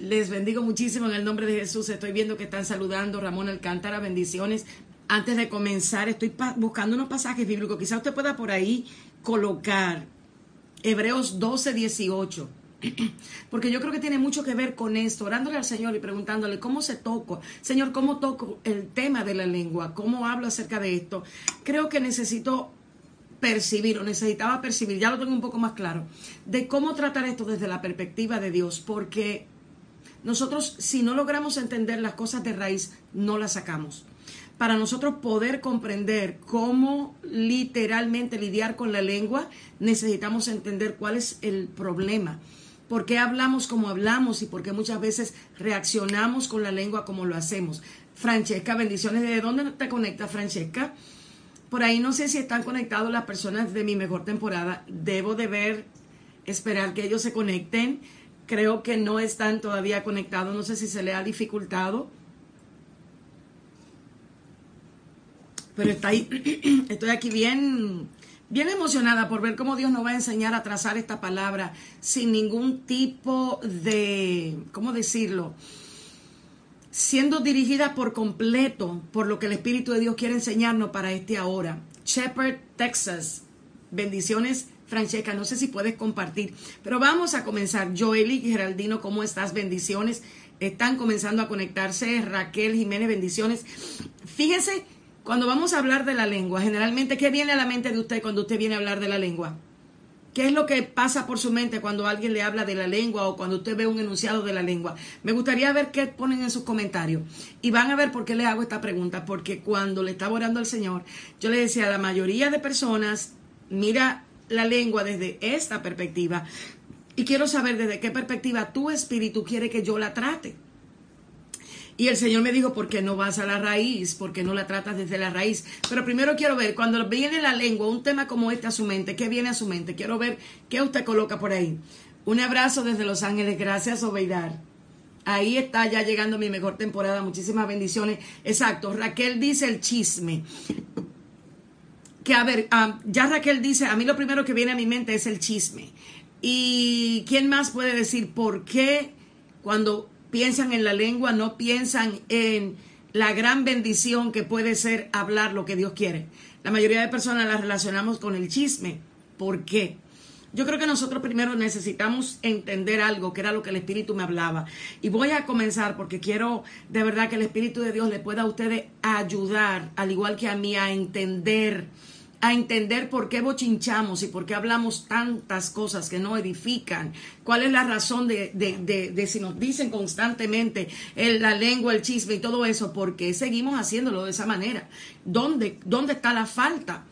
Les bendigo muchísimo en el nombre de Jesús. Estoy viendo que están saludando. Ramón Alcántara, bendiciones. Antes de comenzar, estoy buscando unos pasajes bíblicos. Quizá usted pueda por ahí colocar Hebreos 12, 18. Porque yo creo que tiene mucho que ver con esto, orándole al Señor y preguntándole cómo se toca, Señor, cómo toco el tema de la lengua, cómo hablo acerca de esto. Creo que necesito percibir o necesitaba percibir, ya lo tengo un poco más claro, de cómo tratar esto desde la perspectiva de Dios, porque nosotros si no logramos entender las cosas de raíz, no las sacamos. Para nosotros poder comprender cómo literalmente lidiar con la lengua, necesitamos entender cuál es el problema. ¿Por qué hablamos como hablamos y por qué muchas veces reaccionamos con la lengua como lo hacemos? Francesca, bendiciones. ¿De dónde te conecta, Francesca? Por ahí no sé si están conectados las personas de mi mejor temporada. Debo de ver, esperar que ellos se conecten. Creo que no están todavía conectados. No sé si se le ha dificultado. Pero está ahí. Estoy aquí bien, bien emocionada por ver cómo Dios nos va a enseñar a trazar esta palabra sin ningún tipo de, ¿cómo decirlo? siendo dirigida por completo por lo que el Espíritu de Dios quiere enseñarnos para este ahora. Shepherd, Texas. Bendiciones, Francesca. No sé si puedes compartir, pero vamos a comenzar. Joel y Geraldino, ¿cómo estás? Bendiciones. Están comenzando a conectarse. Raquel Jiménez, bendiciones. Fíjense, cuando vamos a hablar de la lengua, generalmente, ¿qué viene a la mente de usted cuando usted viene a hablar de la lengua? ¿Qué es lo que pasa por su mente cuando alguien le habla de la lengua o cuando usted ve un enunciado de la lengua? Me gustaría ver qué ponen en sus comentarios. Y van a ver por qué le hago esta pregunta. Porque cuando le estaba orando al Señor, yo le decía a la mayoría de personas, mira la lengua desde esta perspectiva. Y quiero saber desde qué perspectiva tu espíritu quiere que yo la trate. Y el Señor me dijo, ¿por qué no vas a la raíz? ¿Por qué no la tratas desde la raíz? Pero primero quiero ver, cuando viene la lengua, un tema como este a su mente, ¿qué viene a su mente? Quiero ver qué usted coloca por ahí. Un abrazo desde Los Ángeles. Gracias, Obeidar. Ahí está ya llegando mi mejor temporada. Muchísimas bendiciones. Exacto. Raquel dice el chisme. Que a ver, ah, ya Raquel dice, a mí lo primero que viene a mi mente es el chisme. ¿Y quién más puede decir por qué cuando piensan en la lengua, no piensan en la gran bendición que puede ser hablar lo que Dios quiere. La mayoría de personas la relacionamos con el chisme. ¿Por qué? Yo creo que nosotros primero necesitamos entender algo, que era lo que el Espíritu me hablaba. Y voy a comenzar porque quiero de verdad que el Espíritu de Dios le pueda a ustedes ayudar, al igual que a mí, a entender a entender por qué bochinchamos y por qué hablamos tantas cosas que no edifican. ¿Cuál es la razón de, de, si nos dicen constantemente la lengua, el chisme y todo eso? ¿Por qué seguimos haciéndolo de esa manera? ¿Dónde, dónde está la falta?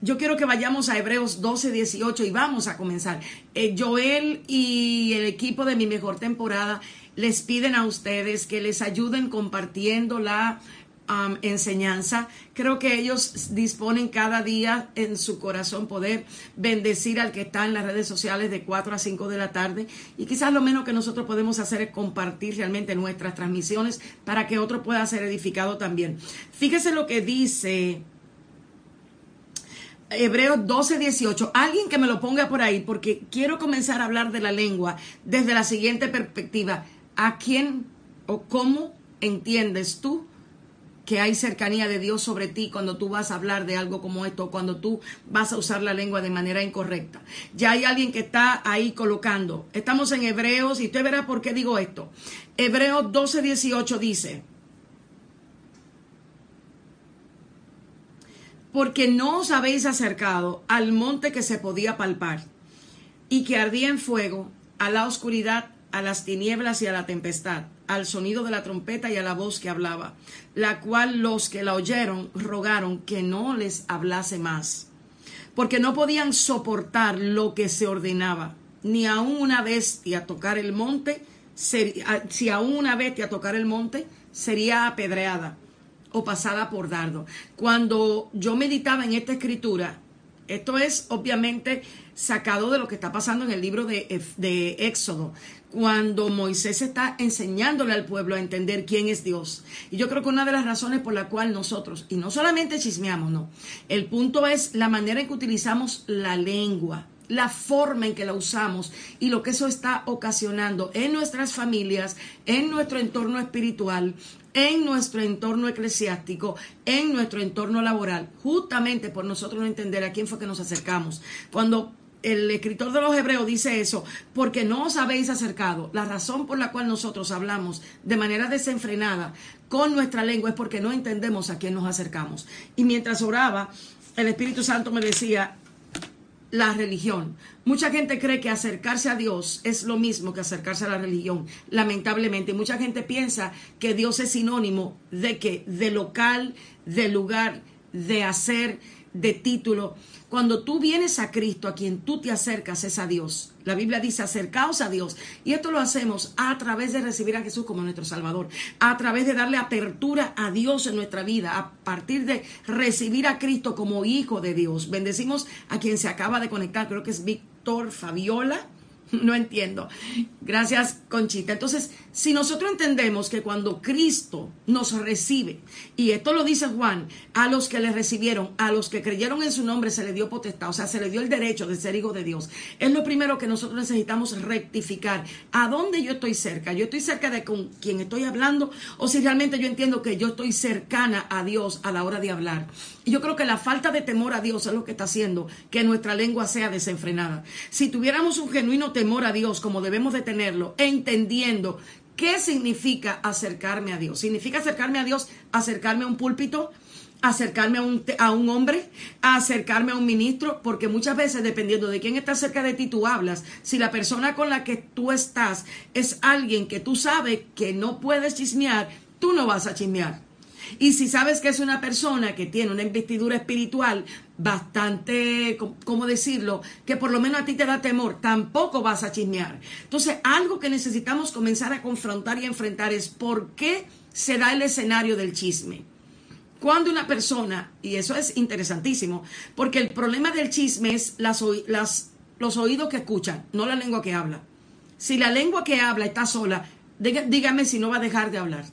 Yo quiero que vayamos a Hebreos 12, 18 y vamos a comenzar. Eh, Joel y el equipo de mi mejor temporada les piden a ustedes que les ayuden compartiendo la enseñanza. Creo que ellos disponen cada día en su corazón poder bendecir al que está en las redes sociales de 4 a 5 de la tarde. Y quizás lo menos que nosotros podemos hacer es compartir realmente nuestras transmisiones para que otro pueda ser edificado también. Fíjese lo que dice Hebreos 12, 18. Alguien que me lo ponga por ahí, porque quiero comenzar a hablar de la lengua desde la siguiente perspectiva. ¿A quién o cómo entiendes tú que hay cercanía de Dios sobre ti cuando tú vas a hablar de algo como esto, cuando tú vas a usar la lengua de manera incorrecta. Ya hay alguien que está ahí colocando. Estamos en Hebreos y usted verá por qué digo esto. Hebreos 12, 18 dice, porque no os habéis acercado al monte que se podía palpar y que ardía en fuego, a la oscuridad, a las tinieblas y a la tempestad al sonido de la trompeta y a la voz que hablaba, la cual los que la oyeron rogaron que no les hablase más, porque no podían soportar lo que se ordenaba, ni aun una bestia tocar el monte, si aún una bestia tocar el monte, sería apedreada o pasada por dardo. Cuando yo meditaba en esta escritura, esto es obviamente sacado de lo que está pasando en el libro de, de Éxodo cuando Moisés está enseñándole al pueblo a entender quién es Dios. Y yo creo que una de las razones por la cual nosotros, y no solamente chismeamos, no, el punto es la manera en que utilizamos la lengua. la forma en que la usamos y lo que eso está ocasionando en nuestras familias, en nuestro entorno espiritual, en nuestro entorno eclesiástico, en nuestro entorno laboral, justamente por nosotros no entender a quién fue que nos acercamos. Cuando el escritor de los Hebreos dice eso, porque no os habéis acercado. La razón por la cual nosotros hablamos de manera desenfrenada con nuestra lengua es porque no entendemos a quién nos acercamos. Y mientras oraba, el Espíritu Santo me decía, la religión. Mucha gente cree que acercarse a Dios es lo mismo que acercarse a la religión, lamentablemente. Mucha gente piensa que Dios es sinónimo de que de local, de lugar, de hacer, de título. Cuando tú vienes a Cristo, a quien tú te acercas es a Dios. La Biblia dice, acercaos a Dios. Y esto lo hacemos a través de recibir a Jesús como nuestro Salvador, a través de darle apertura a Dios en nuestra vida, a partir de recibir a Cristo como Hijo de Dios. Bendecimos a quien se acaba de conectar, creo que es Víctor Fabiola. No entiendo. Gracias, Conchita. Entonces, si nosotros entendemos que cuando Cristo nos recibe, y esto lo dice Juan, a los que le recibieron, a los que creyeron en su nombre, se le dio potestad, o sea, se le dio el derecho de ser hijo de Dios. Es lo primero que nosotros necesitamos rectificar. ¿A dónde yo estoy cerca? ¿Yo estoy cerca de con quien estoy hablando? ¿O si realmente yo entiendo que yo estoy cercana a Dios a la hora de hablar? Yo creo que la falta de temor a Dios es lo que está haciendo que nuestra lengua sea desenfrenada. Si tuviéramos un genuino temor a Dios como debemos de tenerlo, entendiendo qué significa acercarme a Dios. ¿Significa acercarme a Dios, acercarme a un púlpito? acercarme a un, a un hombre, acercarme a un ministro, porque muchas veces dependiendo de quién está cerca de ti, tú hablas. Si la persona con la que tú estás es alguien que tú sabes que no puedes chismear, tú no vas a chismear. Y si sabes que es una persona que tiene una investidura espiritual bastante, ¿cómo decirlo? Que por lo menos a ti te da temor, tampoco vas a chismear. Entonces, algo que necesitamos comenzar a confrontar y enfrentar es por qué se da el escenario del chisme. Cuando una persona, y eso es interesantísimo, porque el problema del chisme es las, los oídos que escuchan, no la lengua que habla. Si la lengua que habla está sola, dígame si no va a dejar de hablar.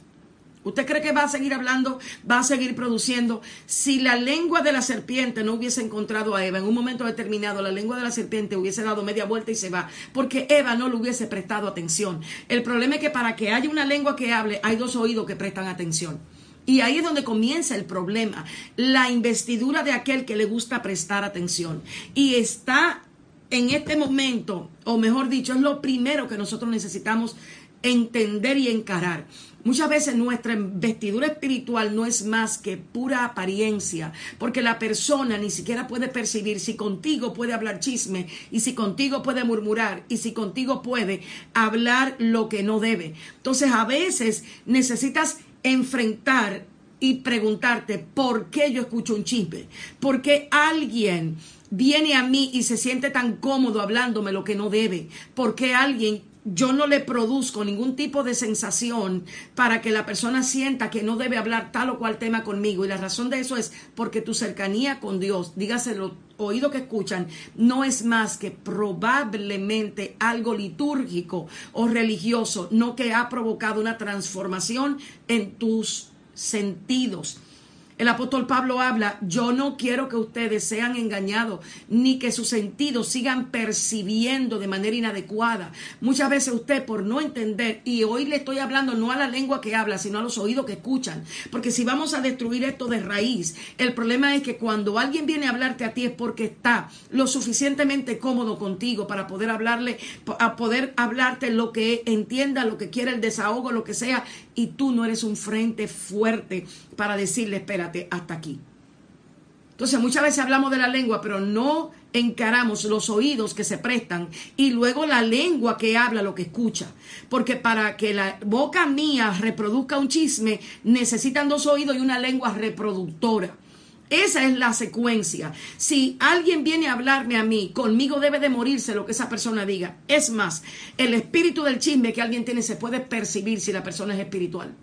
¿Usted cree que va a seguir hablando, va a seguir produciendo? Si la lengua de la serpiente no hubiese encontrado a Eva en un momento determinado, la lengua de la serpiente hubiese dado media vuelta y se va, porque Eva no le hubiese prestado atención. El problema es que para que haya una lengua que hable, hay dos oídos que prestan atención. Y ahí es donde comienza el problema, la investidura de aquel que le gusta prestar atención. Y está en este momento, o mejor dicho, es lo primero que nosotros necesitamos entender y encarar. Muchas veces nuestra vestidura espiritual no es más que pura apariencia, porque la persona ni siquiera puede percibir si contigo puede hablar chisme y si contigo puede murmurar y si contigo puede hablar lo que no debe. Entonces a veces necesitas enfrentar y preguntarte por qué yo escucho un chisme, por qué alguien viene a mí y se siente tan cómodo hablándome lo que no debe, por qué alguien yo no le produzco ningún tipo de sensación para que la persona sienta que no debe hablar tal o cual tema conmigo. Y la razón de eso es porque tu cercanía con Dios, dígase lo oído que escuchan, no es más que probablemente algo litúrgico o religioso, no que ha provocado una transformación en tus sentidos. El apóstol Pablo habla, yo no quiero que ustedes sean engañados, ni que sus sentidos sigan percibiendo de manera inadecuada. Muchas veces usted por no entender, y hoy le estoy hablando no a la lengua que habla, sino a los oídos que escuchan, porque si vamos a destruir esto de raíz, el problema es que cuando alguien viene a hablarte a ti es porque está lo suficientemente cómodo contigo para poder hablarle, a poder hablarte lo que entienda, lo que quiera, el desahogo, lo que sea, y tú no eres un frente fuerte para decirle, espérate, hasta aquí. Entonces muchas veces hablamos de la lengua, pero no encaramos los oídos que se prestan y luego la lengua que habla lo que escucha. Porque para que la boca mía reproduzca un chisme, necesitan dos oídos y una lengua reproductora. Esa es la secuencia. Si alguien viene a hablarme a mí, conmigo debe de morirse lo que esa persona diga. Es más, el espíritu del chisme que alguien tiene se puede percibir si la persona es espiritual.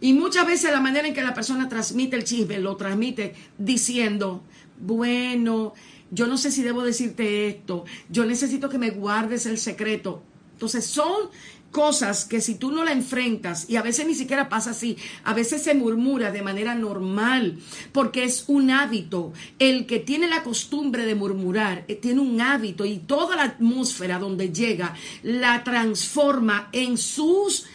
Y muchas veces la manera en que la persona transmite el chisme lo transmite diciendo, bueno, yo no sé si debo decirte esto, yo necesito que me guardes el secreto. Entonces son cosas que si tú no la enfrentas, y a veces ni siquiera pasa así, a veces se murmura de manera normal, porque es un hábito. El que tiene la costumbre de murmurar, eh, tiene un hábito y toda la atmósfera donde llega la transforma en sus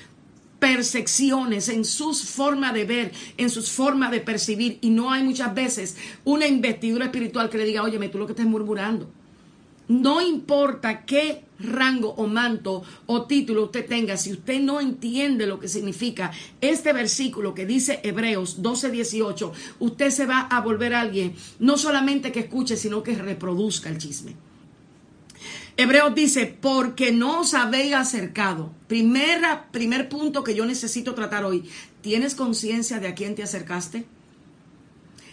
percepciones, en sus formas de ver, en sus formas de percibir. Y no hay muchas veces una investidura espiritual que le diga, óyeme, tú lo que estás murmurando. No importa qué rango o manto o título usted tenga, si usted no entiende lo que significa este versículo que dice Hebreos 12, 18, usted se va a volver alguien, no solamente que escuche, sino que reproduzca el chisme. Hebreos dice, porque no os habéis acercado. Primera, primer punto que yo necesito tratar hoy. ¿Tienes conciencia de a quién te acercaste?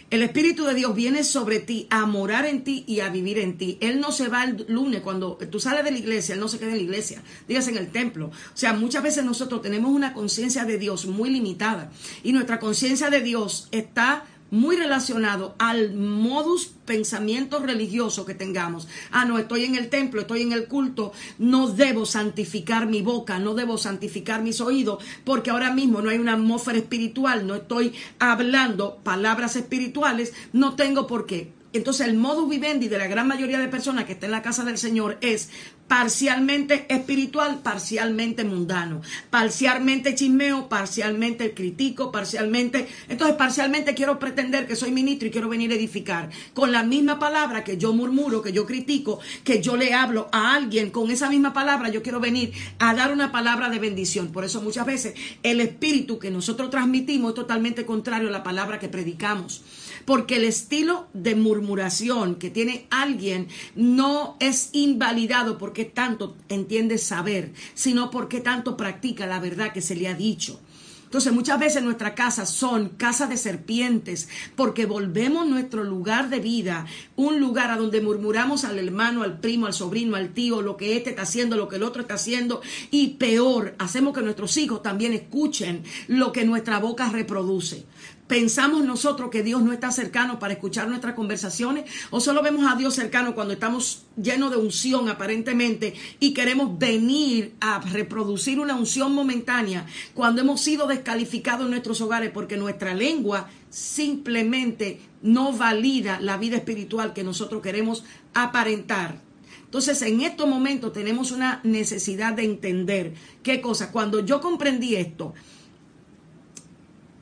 El Espíritu de Dios viene sobre ti a morar en ti y a vivir en ti. Él no se va el lunes cuando tú sales de la iglesia, Él no se queda en la iglesia, dígase en el templo. O sea, muchas veces nosotros tenemos una conciencia de Dios muy limitada y nuestra conciencia de Dios está muy relacionado al modus pensamiento religioso que tengamos. Ah, no, estoy en el templo, estoy en el culto, no debo santificar mi boca, no debo santificar mis oídos, porque ahora mismo no hay una atmósfera espiritual, no estoy hablando palabras espirituales, no tengo por qué. Entonces el modus vivendi de la gran mayoría de personas que está en la casa del Señor es parcialmente espiritual, parcialmente mundano, parcialmente chismeo, parcialmente critico, parcialmente, entonces parcialmente quiero pretender que soy ministro y quiero venir a edificar. Con la misma palabra que yo murmuro, que yo critico, que yo le hablo a alguien con esa misma palabra, yo quiero venir a dar una palabra de bendición. Por eso muchas veces el espíritu que nosotros transmitimos es totalmente contrario a la palabra que predicamos porque el estilo de murmuración que tiene alguien no es invalidado porque tanto entiende saber, sino porque tanto practica la verdad que se le ha dicho. Entonces muchas veces nuestras casas son casas de serpientes porque volvemos nuestro lugar de vida un lugar a donde murmuramos al hermano, al primo, al sobrino, al tío, lo que este está haciendo, lo que el otro está haciendo y peor, hacemos que nuestros hijos también escuchen lo que nuestra boca reproduce. ¿Pensamos nosotros que Dios no está cercano para escuchar nuestras conversaciones? ¿O solo vemos a Dios cercano cuando estamos llenos de unción aparentemente y queremos venir a reproducir una unción momentánea cuando hemos sido descalificados en nuestros hogares porque nuestra lengua simplemente no valida la vida espiritual que nosotros queremos aparentar? Entonces, en estos momentos tenemos una necesidad de entender qué cosa. Cuando yo comprendí esto,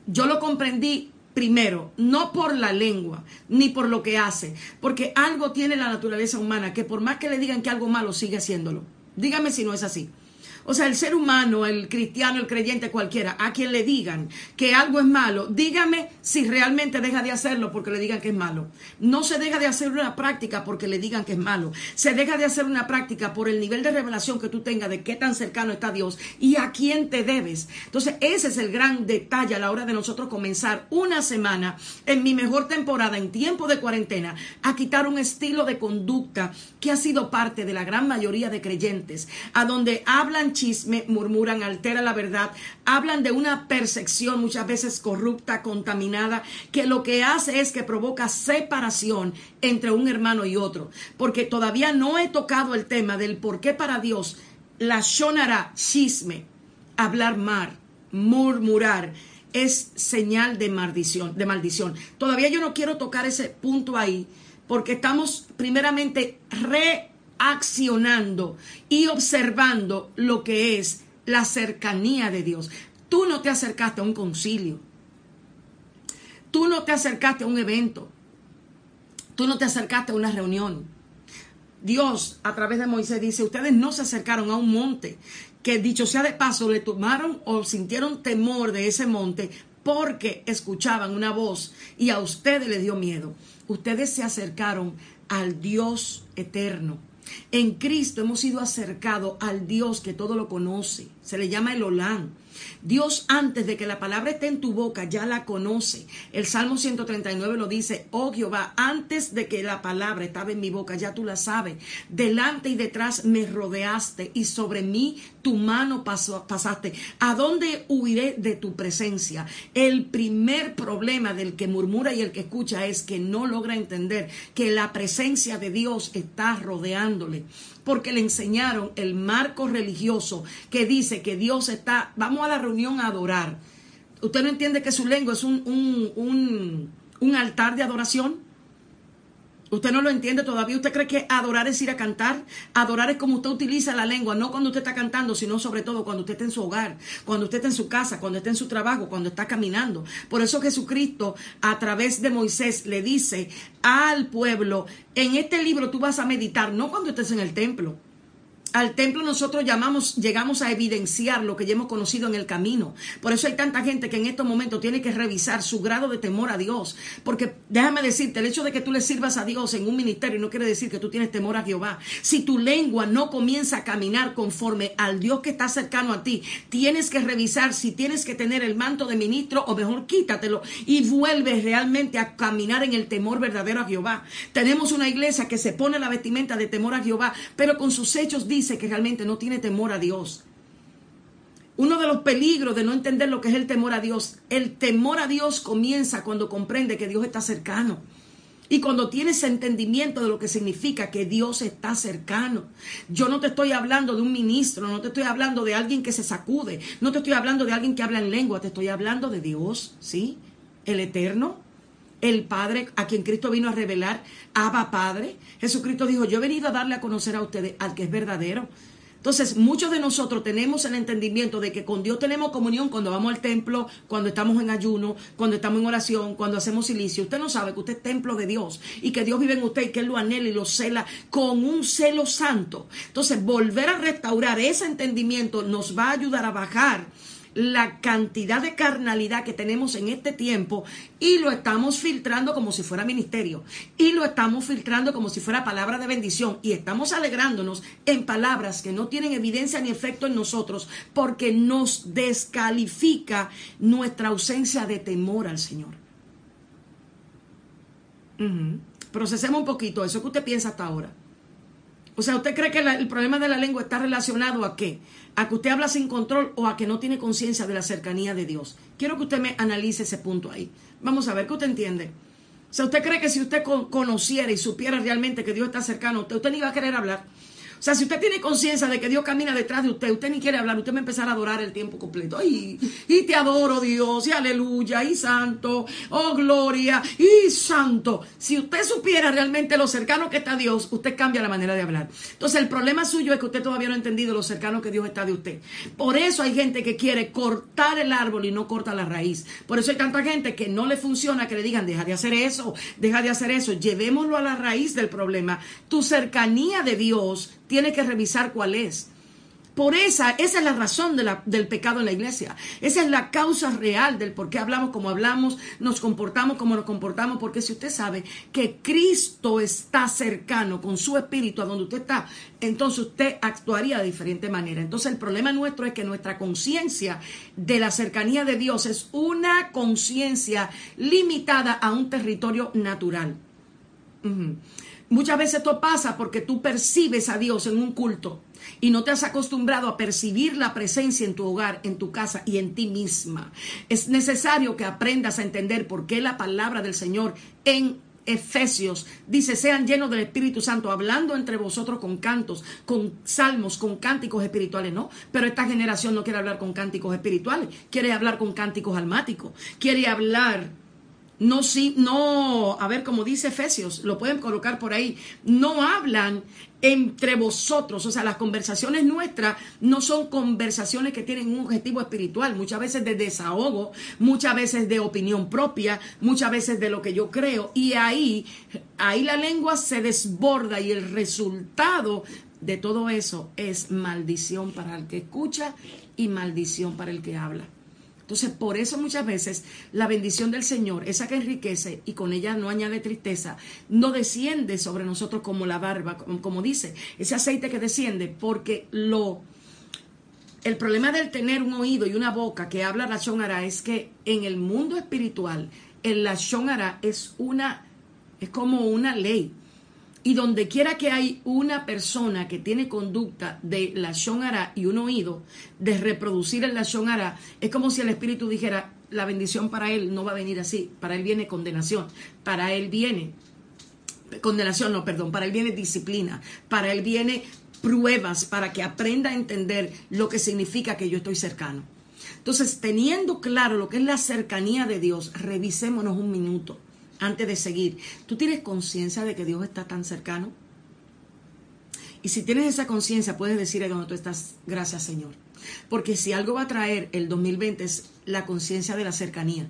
yo lo comprendí primero, no por la lengua, ni por lo que hace, porque algo tiene la naturaleza humana que por más que le digan que algo malo, sigue haciéndolo. Dígame si no es así. O sea, el ser humano, el cristiano, el creyente, cualquiera, a quien le digan que algo es malo, dígame si realmente deja de hacerlo porque le digan que es malo. No se deja de hacer una práctica porque le digan que es malo. Se deja de hacer una práctica por el nivel de revelación que tú tengas de qué tan cercano está Dios y a quién te debes. Entonces, ese es el gran detalle a la hora de nosotros comenzar una semana en mi mejor temporada, en tiempo de cuarentena, a quitar un estilo de conducta que ha sido parte de la gran mayoría de creyentes, a donde hablan chisme, murmuran, alteran la verdad, hablan de una percepción muchas veces corrupta, contaminada, que lo que hace es que provoca separación entre un hermano y otro. Porque todavía no he tocado el tema del por qué para Dios la shonara, chisme, hablar mar, murmurar, es señal de maldición, de maldición. Todavía yo no quiero tocar ese punto ahí, porque estamos primeramente re accionando y observando lo que es la cercanía de Dios. Tú no te acercaste a un concilio. Tú no te acercaste a un evento. Tú no te acercaste a una reunión. Dios a través de Moisés dice, ustedes no se acercaron a un monte que dicho sea de paso le tomaron o sintieron temor de ese monte porque escuchaban una voz y a ustedes les dio miedo. Ustedes se acercaron al Dios eterno, en Cristo hemos sido acercados al Dios que todo lo conoce. Se le llama el Olán. Dios antes de que la palabra esté en tu boca ya la conoce. El Salmo 139 lo dice, oh Jehová, antes de que la palabra estaba en mi boca, ya tú la sabes. Delante y detrás me rodeaste y sobre mí tu mano pasó, pasaste. ¿A dónde huiré de tu presencia? El primer problema del que murmura y el que escucha es que no logra entender que la presencia de Dios está rodeándole porque le enseñaron el marco religioso que dice que Dios está, vamos a la reunión a adorar. ¿Usted no entiende que su lengua es un, un, un altar de adoración? Usted no lo entiende todavía. ¿Usted cree que adorar es ir a cantar? Adorar es como usted utiliza la lengua, no cuando usted está cantando, sino sobre todo cuando usted está en su hogar, cuando usted está en su casa, cuando está en su trabajo, cuando está caminando. Por eso Jesucristo, a través de Moisés, le dice al pueblo, en este libro tú vas a meditar, no cuando estés en el templo al templo nosotros llamamos, llegamos a evidenciar lo que ya hemos conocido en el camino. Por eso hay tanta gente que en estos momentos tiene que revisar su grado de temor a Dios. Porque déjame decirte, el hecho de que tú le sirvas a Dios en un ministerio no quiere decir que tú tienes temor a Jehová. Si tu lengua no comienza a caminar conforme al Dios que está cercano a ti, tienes que revisar si tienes que tener el manto de ministro o mejor quítatelo y vuelves realmente a caminar en el temor verdadero a Jehová. Tenemos una iglesia que se pone la vestimenta de temor a Jehová, pero con sus hechos dice que realmente no tiene temor a Dios. Uno de los peligros de no entender lo que es el temor a Dios, el temor a Dios comienza cuando comprende que Dios está cercano. Y cuando tienes entendimiento de lo que significa que Dios está cercano. Yo no te estoy hablando de un ministro, no te estoy hablando de alguien que se sacude, no te estoy hablando de alguien que habla en lengua, te estoy hablando de Dios, ¿sí? El eterno, el Padre a quien Cristo vino a revelar, Abba Padre. Jesucristo dijo, yo he venido a darle a conocer a ustedes al que es verdadero. Entonces, muchos de nosotros tenemos el entendimiento de que con Dios tenemos comunión cuando vamos al templo, cuando estamos en ayuno, cuando estamos en oración, cuando hacemos silicio. Usted no sabe que usted es templo de Dios y que Dios vive en usted y que Él lo anhela y lo cela con un celo santo. Entonces, volver a restaurar ese entendimiento nos va a ayudar a bajar la cantidad de carnalidad que tenemos en este tiempo y lo estamos filtrando como si fuera ministerio y lo estamos filtrando como si fuera palabra de bendición y estamos alegrándonos en palabras que no tienen evidencia ni efecto en nosotros porque nos descalifica nuestra ausencia de temor al Señor. Procesemos un poquito eso que usted piensa hasta ahora. O sea, ¿usted cree que el problema de la lengua está relacionado a qué? ¿A que usted habla sin control o a que no tiene conciencia de la cercanía de Dios? Quiero que usted me analice ese punto ahí. Vamos a ver qué usted entiende. O sea, ¿usted cree que si usted conociera y supiera realmente que Dios está cercano a usted, usted ni iba a querer hablar? O sea, si usted tiene conciencia de que Dios camina detrás de usted, usted ni quiere hablar, usted va a empezar a adorar el tiempo completo. Y, y te adoro, Dios, y aleluya, y santo, oh gloria, y santo. Si usted supiera realmente lo cercano que está Dios, usted cambia la manera de hablar. Entonces, el problema suyo es que usted todavía no ha entendido lo cercano que Dios está de usted. Por eso hay gente que quiere cortar el árbol y no corta la raíz. Por eso hay tanta gente que no le funciona que le digan, deja de hacer eso, deja de hacer eso. Llevémoslo a la raíz del problema. Tu cercanía de Dios tiene que revisar cuál es. Por esa, esa es la razón del pecado en la iglesia. Esa es la causa real del por qué hablamos como hablamos, nos comportamos como nos comportamos. Porque si usted sabe que Cristo está cercano con su espíritu a donde usted está, entonces usted actuaría de diferente manera. Entonces el problema nuestro es que nuestra conciencia de la cercanía de Dios es una conciencia limitada a un territorio natural. Muchas veces esto pasa porque tú percibes a Dios en un culto y no te has acostumbrado a percibir la presencia en tu hogar, en tu casa y en ti misma. Es necesario que aprendas a entender por qué la palabra del Señor en Efesios dice, sean llenos del Espíritu Santo, hablando entre vosotros con cantos, con salmos, con cánticos espirituales, ¿no? Pero esta generación no quiere hablar con cánticos espirituales, quiere hablar con cánticos almáticos, quiere hablar no, sí, no, a ver, como dice Efesios, lo pueden colocar por ahí, no hablan entre vosotros, o sea, las conversaciones nuestras no son conversaciones que tienen un objetivo espiritual, muchas veces de desahogo, muchas veces de opinión propia, muchas veces de lo que yo creo, y ahí, ahí la lengua se desborda y el resultado de todo eso es maldición para el que escucha y maldición para el que habla. Entonces, por eso muchas veces la bendición del Señor, esa que enriquece y con ella no añade tristeza, no desciende sobre nosotros como la barba, como, dice, ese aceite que desciende, porque lo El problema del tener un oído y una boca que habla la Shonara es que en el mundo espiritual, el la Shonara es una, es como una ley. Y donde quiera que hay una persona que tiene conducta de la Shonara y un oído, de reproducir el la Shonara, es como si el Espíritu dijera, la bendición para él no va a venir así, para él viene condenación, para él viene condenación, no, perdón, para él viene disciplina, para él viene pruebas para que aprenda a entender lo que significa que yo estoy cercano. Entonces, teniendo claro lo que es la cercanía de Dios, revisémonos un minuto antes de seguir. ¿Tú tienes conciencia de que Dios está tan cercano? Y si tienes esa conciencia, puedes decir a donde tú estás, gracias Señor. Porque si algo va a traer el 2020 es la conciencia de la cercanía.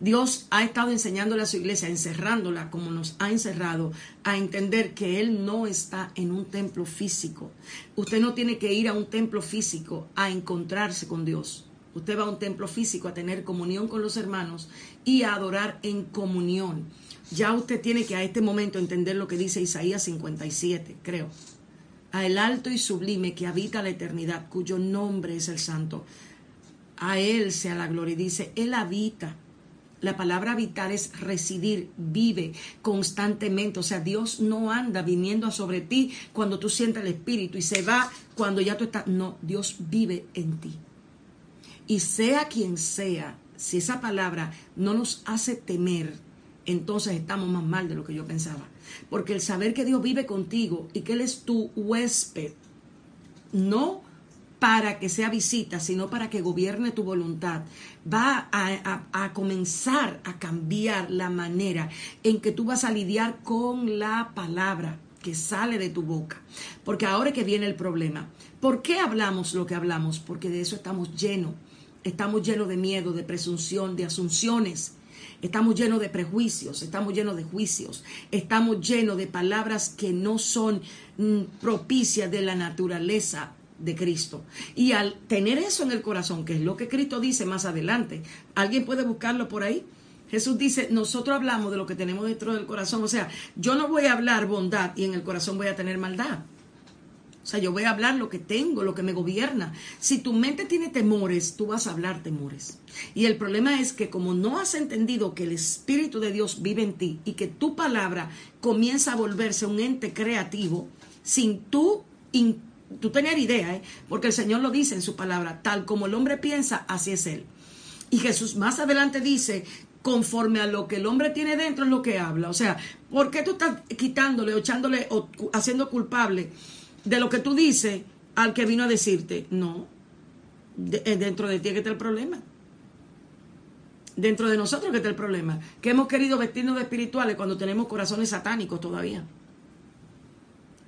Dios ha estado enseñándole a su iglesia, encerrándola como nos ha encerrado, a entender que Él no está en un templo físico. Usted no tiene que ir a un templo físico a encontrarse con Dios. Usted va a un templo físico a tener comunión con los hermanos y a adorar en comunión. Ya usted tiene que a este momento entender lo que dice Isaías 57, creo. A el alto y sublime que habita la eternidad, cuyo nombre es el santo. A Él sea la gloria. Y dice, Él habita la palabra habitar es residir, vive constantemente. O sea, Dios no anda viniendo sobre ti cuando tú sientes el Espíritu y se va cuando ya tú estás. No, Dios vive en ti. Y sea quien sea, si esa palabra no nos hace temer, entonces estamos más mal de lo que yo pensaba. Porque el saber que Dios vive contigo y que Él es tu huésped, no para que sea visita, sino para que gobierne tu voluntad, va a, comenzar a cambiar la manera en que tú vas a lidiar con la palabra que sale de tu boca. Porque ahora que viene el problema, ¿por qué hablamos lo que hablamos? Porque de eso estamos llenos. Estamos llenos de miedo, de presunción, de asunciones. Estamos llenos de prejuicios, estamos llenos de juicios, estamos llenos de palabras que no son mm, propicias de la naturaleza de Cristo. Y al tener eso en el corazón, que es lo que Cristo dice más adelante, ¿alguien puede buscarlo por ahí? Jesús dice, nosotros hablamos de lo que tenemos dentro del corazón. O sea, yo no voy a hablar bondad y en el corazón voy a tener maldad. O sea, yo voy a hablar lo que tengo, lo que me gobierna. Si tu mente tiene temores, tú vas a hablar temores. Y el problema es que como no has entendido que el Espíritu de Dios vive en ti y que tu palabra comienza a volverse un ente creativo, sin tú tú tener idea, ¿eh? porque el Señor lo dice en su palabra, tal como el hombre piensa, así es él. Y Jesús más adelante dice, conforme a lo que el hombre tiene dentro es lo que habla. O sea, ¿por qué tú estás quitándole echándole o haciendo culpable de lo que tú dices al que vino a decirte? No, eh, dentro de ti que está el problema. Dentro de nosotros que está el problema. Que hemos querido vestirnos de espirituales cuando tenemos corazones satánicos todavía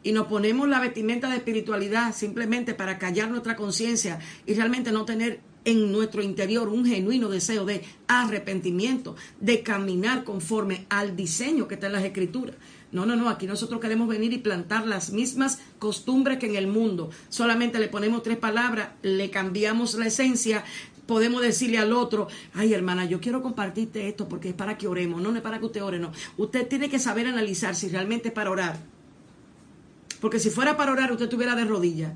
y nos ponemos la vestimenta de espiritualidad simplemente para callar nuestra conciencia y realmente no tener en nuestro interior un genuino deseo de arrepentimiento, de caminar conforme al diseño que está en las escrituras. No, no, no, aquí nosotros queremos venir y plantar las mismas costumbres que en el mundo. Solamente le ponemos tres palabras, le cambiamos la esencia, podemos decirle al otro, ay hermana, yo quiero compartirte esto porque es para que oremos, no, no es para que usted ore, no. Usted tiene que saber analizar si realmente es para orar porque si fuera para orar, usted estuviera de rodillas,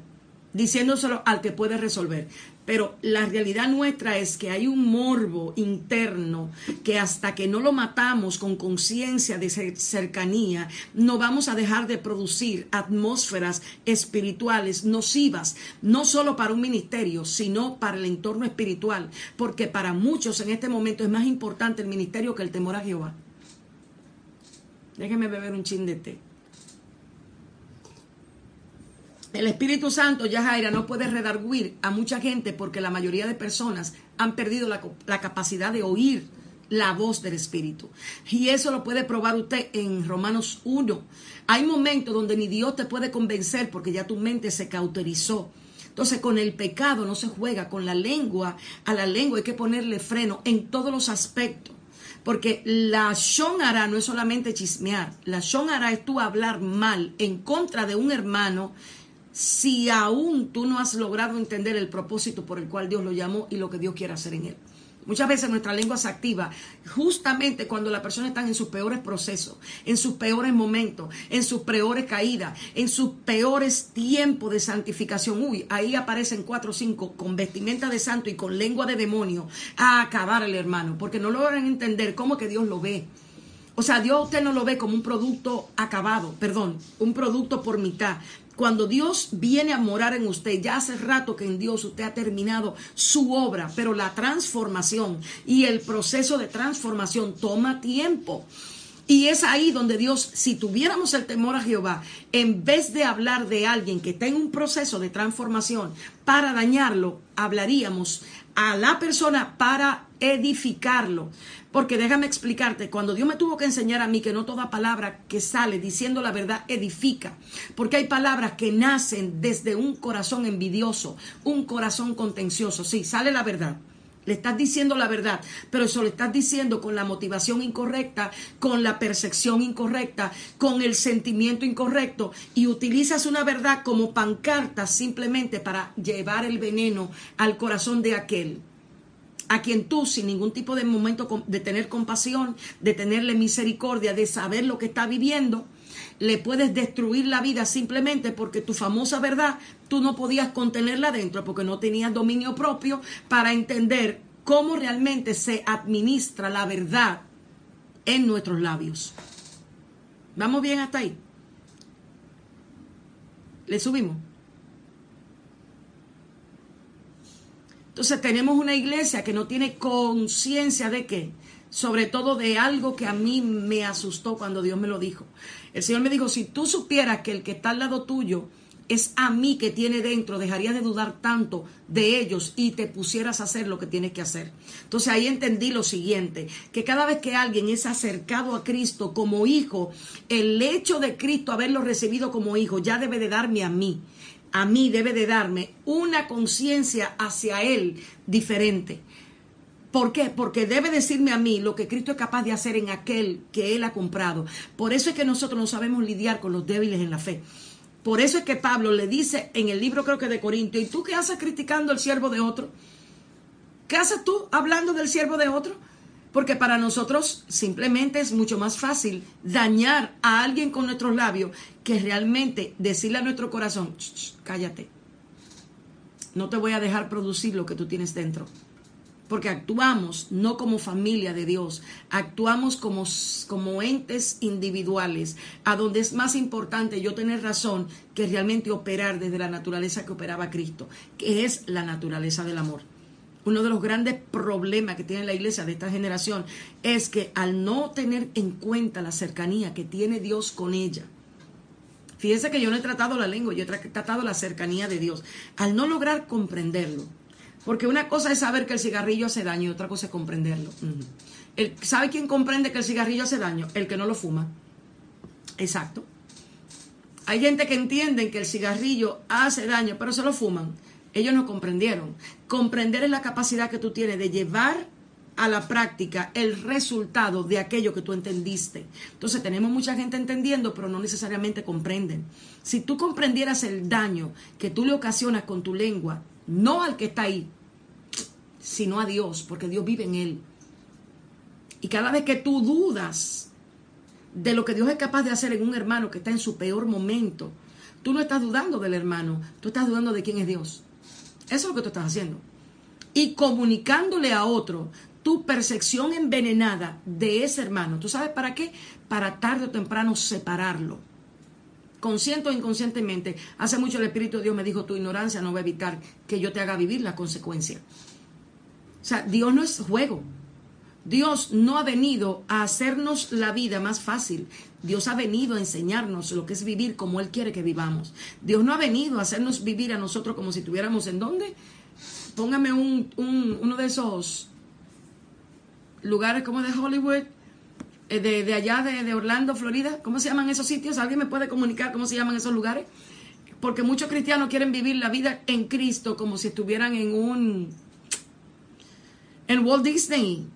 diciéndoselo al que puede resolver. Pero la realidad nuestra es que hay un morbo interno que hasta que no lo matamos con conciencia de cercanía, no vamos a dejar de producir atmósferas espirituales nocivas, no solo para un ministerio, sino para el entorno espiritual. Porque para muchos en este momento es más importante el ministerio que el temor a Jehová. Déjeme beber un chin de té. El Espíritu Santo, Yajaira, no puede redarguir a mucha gente porque la mayoría de personas han perdido la, la, capacidad de oír la voz del Espíritu. Y eso lo puede probar usted en Romanos 1. Hay momentos donde ni Dios te puede convencer porque ya tu mente se cauterizó. Entonces con el pecado no se juega, con la lengua, a la lengua hay que ponerle freno en todos los aspectos. Porque la shonara no es solamente chismear, la shonara es tú hablar mal en contra de un hermano si aún tú no has logrado entender el propósito por el cual Dios lo llamó y lo que Dios quiere hacer en él. Muchas veces nuestra lengua se activa justamente cuando la persona está en sus peores procesos, en sus peores momentos, en sus peores caídas, en sus peores tiempos de santificación. Uy, ahí aparecen cuatro o cinco con vestimenta de santo y con lengua de demonio a acabar el hermano, porque no logran entender cómo que Dios lo ve. O sea, Dios usted no lo ve como un producto acabado, perdón, un producto por mitad. Cuando Dios viene a morar en usted, ya hace rato que en Dios usted ha terminado su obra, pero la transformación y el proceso de transformación toma tiempo. Y es ahí donde Dios, si tuviéramos el temor a Jehová, en vez de hablar de alguien que está en un proceso de transformación para dañarlo, hablaríamos a la persona para edificarlo. Porque déjame explicarte, cuando Dios me tuvo que enseñar a mí que no toda palabra que sale diciendo la verdad edifica, porque hay palabras que nacen desde un corazón envidioso, un corazón contencioso. Sí, sale la verdad. Le estás diciendo la verdad, pero eso lo estás diciendo con la motivación incorrecta, con la percepción incorrecta, con el sentimiento incorrecto y utilizas una verdad como pancarta simplemente para llevar el veneno al corazón de aquel a quien tú, sin ningún tipo de momento de tener compasión, de tenerle misericordia, de saber lo que está viviendo, le puedes destruir la vida simplemente porque tu famosa verdad tú no podías contenerla dentro porque no tenías dominio propio para entender cómo realmente se administra la verdad en nuestros labios. ¿Vamos bien hasta ahí? ¿Le subimos? Entonces tenemos una iglesia que no tiene conciencia de qué, sobre todo de algo que a mí me asustó cuando Dios me lo dijo. El Señor me dijo, si tú supieras que el que está al lado tuyo es a mí que tiene dentro, dejarías de dudar tanto de ellos y te pusieras a hacer lo que tienes que hacer. Entonces ahí entendí lo siguiente, que cada vez que alguien es acercado a Cristo como hijo, el hecho de Cristo haberlo recibido como hijo ya debe de darme a mí a mí debe de darme una conciencia hacia Él diferente. ¿Por qué? Porque debe decirme a mí lo que Cristo es capaz de hacer en aquel que Él ha comprado. Por eso es que nosotros no sabemos lidiar con los débiles en la fe. Por eso es que Pablo le dice en el libro creo que de Corintio, ¿y tú qué haces criticando al siervo de otro? ¿Qué haces tú hablando del siervo de otro? Porque para nosotros simplemente es mucho más fácil dañar a alguien con nuestros labios que realmente decirle a nuestro corazón, cállate, no te voy a dejar producir lo que tú tienes dentro. Porque actuamos no como familia de Dios, actuamos como, como entes individuales, a donde es más importante yo tener razón que realmente operar desde la naturaleza que operaba Cristo, que es la naturaleza del amor. Uno de los grandes problemas que tiene la iglesia de esta generación es que al no tener en cuenta la cercanía que tiene Dios con ella, fíjense que yo no he tratado la lengua, yo he tratado la cercanía de Dios, al no lograr comprenderlo, porque una cosa es saber que el cigarrillo hace daño y otra cosa es comprenderlo. ¿Sabe quién comprende que el cigarrillo hace daño? El que no lo fuma. Exacto. Hay gente que entiende que el cigarrillo hace daño, pero se lo fuman. Ellos no comprendieron. Comprender es la capacidad que tú tienes de llevar a la práctica el resultado de aquello que tú entendiste. Entonces tenemos mucha gente entendiendo, pero no necesariamente comprenden. Si tú comprendieras el daño que tú le ocasionas con tu lengua, no al que está ahí, sino a Dios, porque Dios vive en él. Y cada vez que tú dudas de lo que Dios es capaz de hacer en un hermano que está en su peor momento, tú no estás dudando del hermano, tú estás dudando de quién es Dios. Eso es lo que tú estás haciendo. Y comunicándole a otro tu percepción envenenada de ese hermano. ¿Tú sabes para qué? Para tarde o temprano separarlo. Consciente o inconscientemente. Hace mucho el Espíritu de Dios me dijo, tu ignorancia no va a evitar que yo te haga vivir la consecuencia. O sea, Dios no es juego. Dios no ha venido a hacernos la vida más fácil. Dios ha venido a enseñarnos lo que es vivir como Él quiere que vivamos. Dios no ha venido a hacernos vivir a nosotros como si tuviéramos en dónde. Póngame un, uno de esos lugares como de Hollywood, eh, de, allá de, de Orlando, Florida. ¿Cómo se llaman esos sitios? ¿Alguien me puede comunicar cómo se llaman esos lugares? Porque muchos cristianos quieren vivir la vida en Cristo como si estuvieran en un... en Walt Disney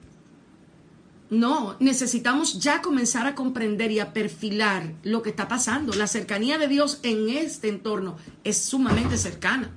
no, necesitamos ya comenzar a comprender y a perfilar lo que está pasando. La cercanía de Dios en este entorno es sumamente cercana.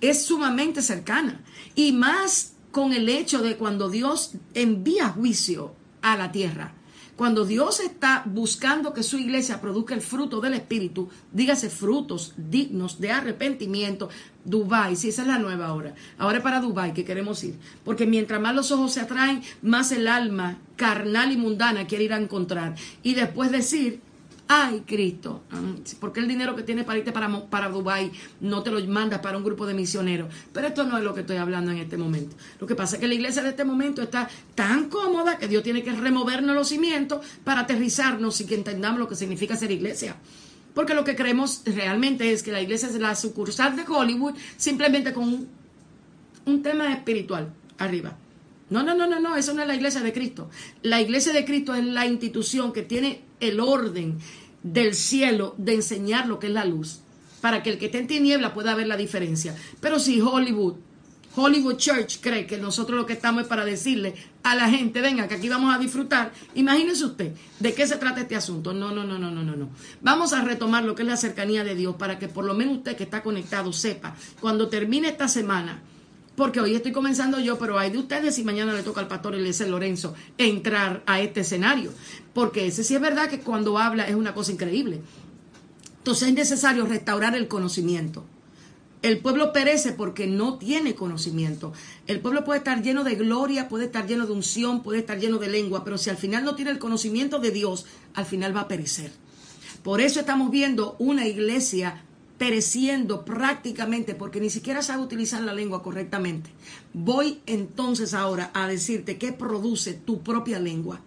Es sumamente cercana. Y más con el hecho de cuando Dios envía juicio a la tierra. Cuando Dios está buscando que su iglesia produzca el fruto del Espíritu, dígase frutos dignos de arrepentimiento, Dubai, si esa es la nueva hora. Ahora es para Dubai que queremos ir. Porque mientras más los ojos se atraen, más el alma carnal y mundana quiere ir a encontrar. Y después decir, ay Cristo, porque el dinero que tienes para irte para, para Dubái no te lo mandas para un grupo de misioneros. Pero esto no es lo que estoy hablando en este momento. Lo que pasa es que la iglesia de este momento está tan cómoda que Dios tiene que removernos los cimientos para aterrizarnos y que entendamos lo que significa ser iglesia. Porque lo que creemos realmente es que la iglesia es la sucursal de Hollywood simplemente con un, un tema espiritual arriba. No, no, no, no, no, eso no es la iglesia de Cristo. La iglesia de Cristo es la institución que tiene el orden del cielo de enseñar lo que es la luz, para que el que esté en tiniebla pueda ver la diferencia. Pero si Hollywood, Hollywood Church cree que nosotros lo que estamos es para decirle a la gente, venga, que aquí vamos a disfrutar, imagínese usted de qué se trata este asunto. No, no, no, no, no, no, no. Vamos a retomar lo que es la cercanía de Dios para que por lo menos usted que está conectado sepa, cuando termine esta semana, porque hoy estoy comenzando yo, pero hay de ustedes y mañana le toca al pastor Eliezer Lorenzo entrar a este escenario. Porque ese sí es verdad que cuando habla es una cosa increíble. Entonces es necesario restaurar el conocimiento. El pueblo perece porque no tiene conocimiento. El pueblo puede estar lleno de gloria, puede estar lleno de unción, puede estar lleno de lengua, pero si al final no tiene el conocimiento de Dios, al final va a perecer. Por eso estamos viendo una iglesia pereciendo prácticamente porque ni siquiera sabe utilizar la lengua correctamente. Voy entonces ahora a decirte qué produce tu propia lengua.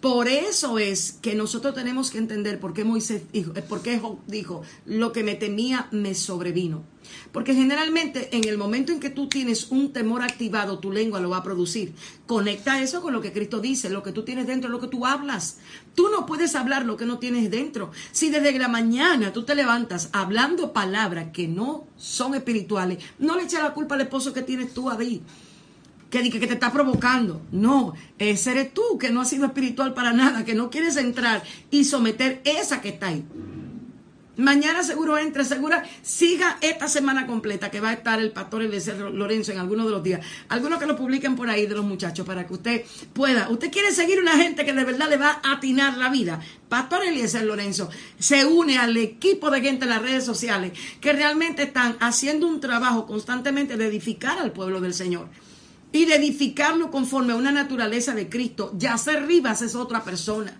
Por eso es que nosotros tenemos que entender por qué Moisés dijo, eh, por qué dijo, lo que me temía me sobrevino. Porque generalmente en el momento en que tú tienes un temor activado, tu lengua lo va a producir. Conecta eso con lo que Cristo dice, lo que tú tienes dentro, lo que tú hablas. Tú no puedes hablar lo que no tienes dentro. Si desde la mañana tú te levantas hablando palabras que no son espirituales, no le eches la culpa al esposo que tienes tú ahí que, que, te está provocando. No, ese eres tú que no ha sido espiritual para nada, que no quieres entrar y someter esa que está ahí. Mañana seguro entre, segura, siga esta semana completa que va a estar el pastor Eliezer Lorenzo en alguno de los días. Algunos que lo publiquen por ahí de los muchachos para que usted pueda. Usted quiere seguir una gente que de verdad le va a atinar la vida. Pastor Eliezer Lorenzo se une al equipo de gente en las redes sociales que realmente están haciendo un trabajo constantemente de edificar al pueblo del Señor y de edificarlo conforme a una naturaleza de Cristo. Yacer Rivas es otra persona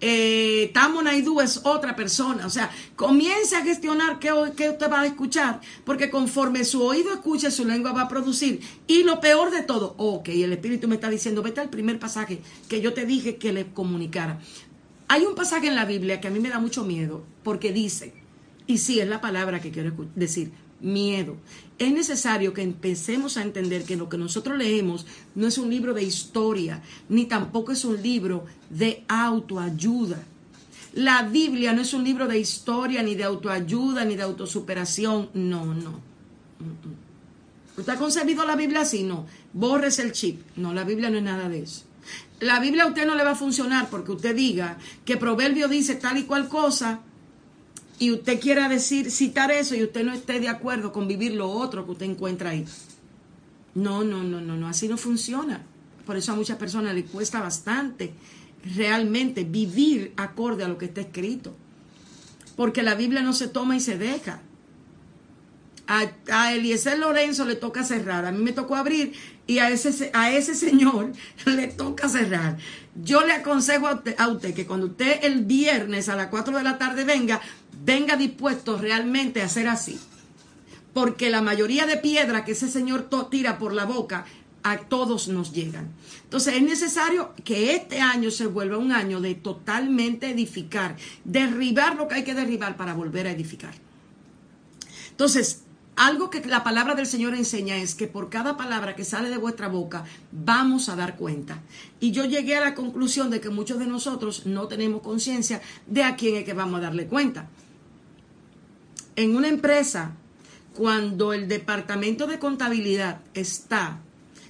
eh, Tamo es otra persona. O sea, comience a gestionar qué, usted va a escuchar, porque conforme su oído escuche, su lengua va a producir. Y lo peor de todo, ok, el Espíritu me está diciendo, vete al primer pasaje que yo te dije que le comunicara. Hay un pasaje en la Biblia que a mí me da mucho miedo, porque dice, y sí, es la palabra que quiero decir, miedo. Es necesario que empecemos a entender que lo que nosotros leemos no es un libro de historia, ni tampoco es un libro de autoayuda. La Biblia no es un libro de historia, ni de autoayuda, ni de autosuperación. No, no. ¿Usted ha concebido la Biblia así? No. Borres el chip. No, la Biblia no es nada de eso. La Biblia a usted no le va a funcionar porque usted diga que Proverbio dice tal y cual cosa y usted quiera decir, citar eso y usted no esté de acuerdo con vivir lo otro que usted encuentra ahí. No, no, no, no, no, así no funciona. Por eso a muchas personas les cuesta bastante realmente vivir acorde a lo que está escrito. Porque la Biblia no se toma y se deja. A, a, Eliezer Lorenzo le toca cerrar, a mí me tocó abrir y a ese, a ese señor le toca cerrar. Yo le aconsejo a usted, que cuando usted el viernes a las 4 de la tarde venga, venga dispuesto realmente a hacer así. Porque la mayoría de piedra que ese Señor tira por la boca, a todos nos llegan. Entonces es necesario que este año se vuelva un año de totalmente edificar, derribar lo que hay que derribar para volver a edificar. Entonces, algo que la palabra del Señor enseña es que por cada palabra que sale de vuestra boca vamos a dar cuenta. Y yo llegué a la conclusión de que muchos de nosotros no tenemos conciencia de a quién es que vamos a darle cuenta en una empresa, cuando el departamento de contabilidad está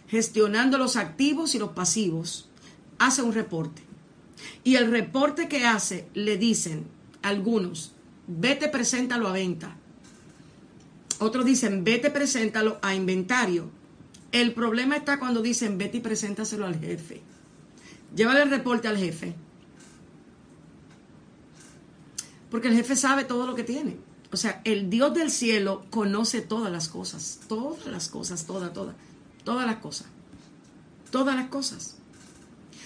gestionando los activos y los pasivos, hace un reporte. Y el reporte que hace le dicen algunos, vete, preséntalo a venta. Otros dicen, vete, preséntalo a inventario. El problema está cuando dicen, vete y preséntaselo al jefe. Llévale el reporte al jefe. Porque el jefe sabe todo lo que tiene. O sea, el Dios del cielo conoce todas las cosas. Todas las cosas, todas, todas. Todas las cosas. Todas las cosas.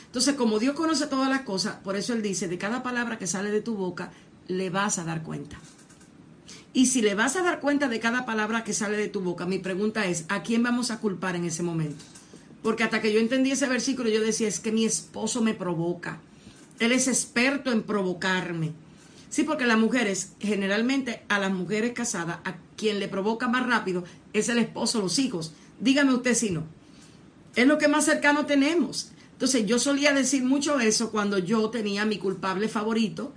Entonces, como Dios conoce todas las cosas, por eso Él dice, de cada palabra que sale de tu boca, le vas a dar cuenta. Y si le vas a dar cuenta de cada palabra que sale de tu boca, mi pregunta es, ¿a quién vamos a culpar en ese momento? Porque hasta que yo entendí ese versículo, yo decía, es que mi esposo me provoca. Él es experto en provocarme. Sí, porque las mujeres, generalmente a las mujeres casadas, a quien le provoca más rápido es el esposo, los hijos. Dígame usted si no. Es lo que más cercano tenemos. Entonces yo solía decir mucho eso cuando yo tenía mi culpable favorito,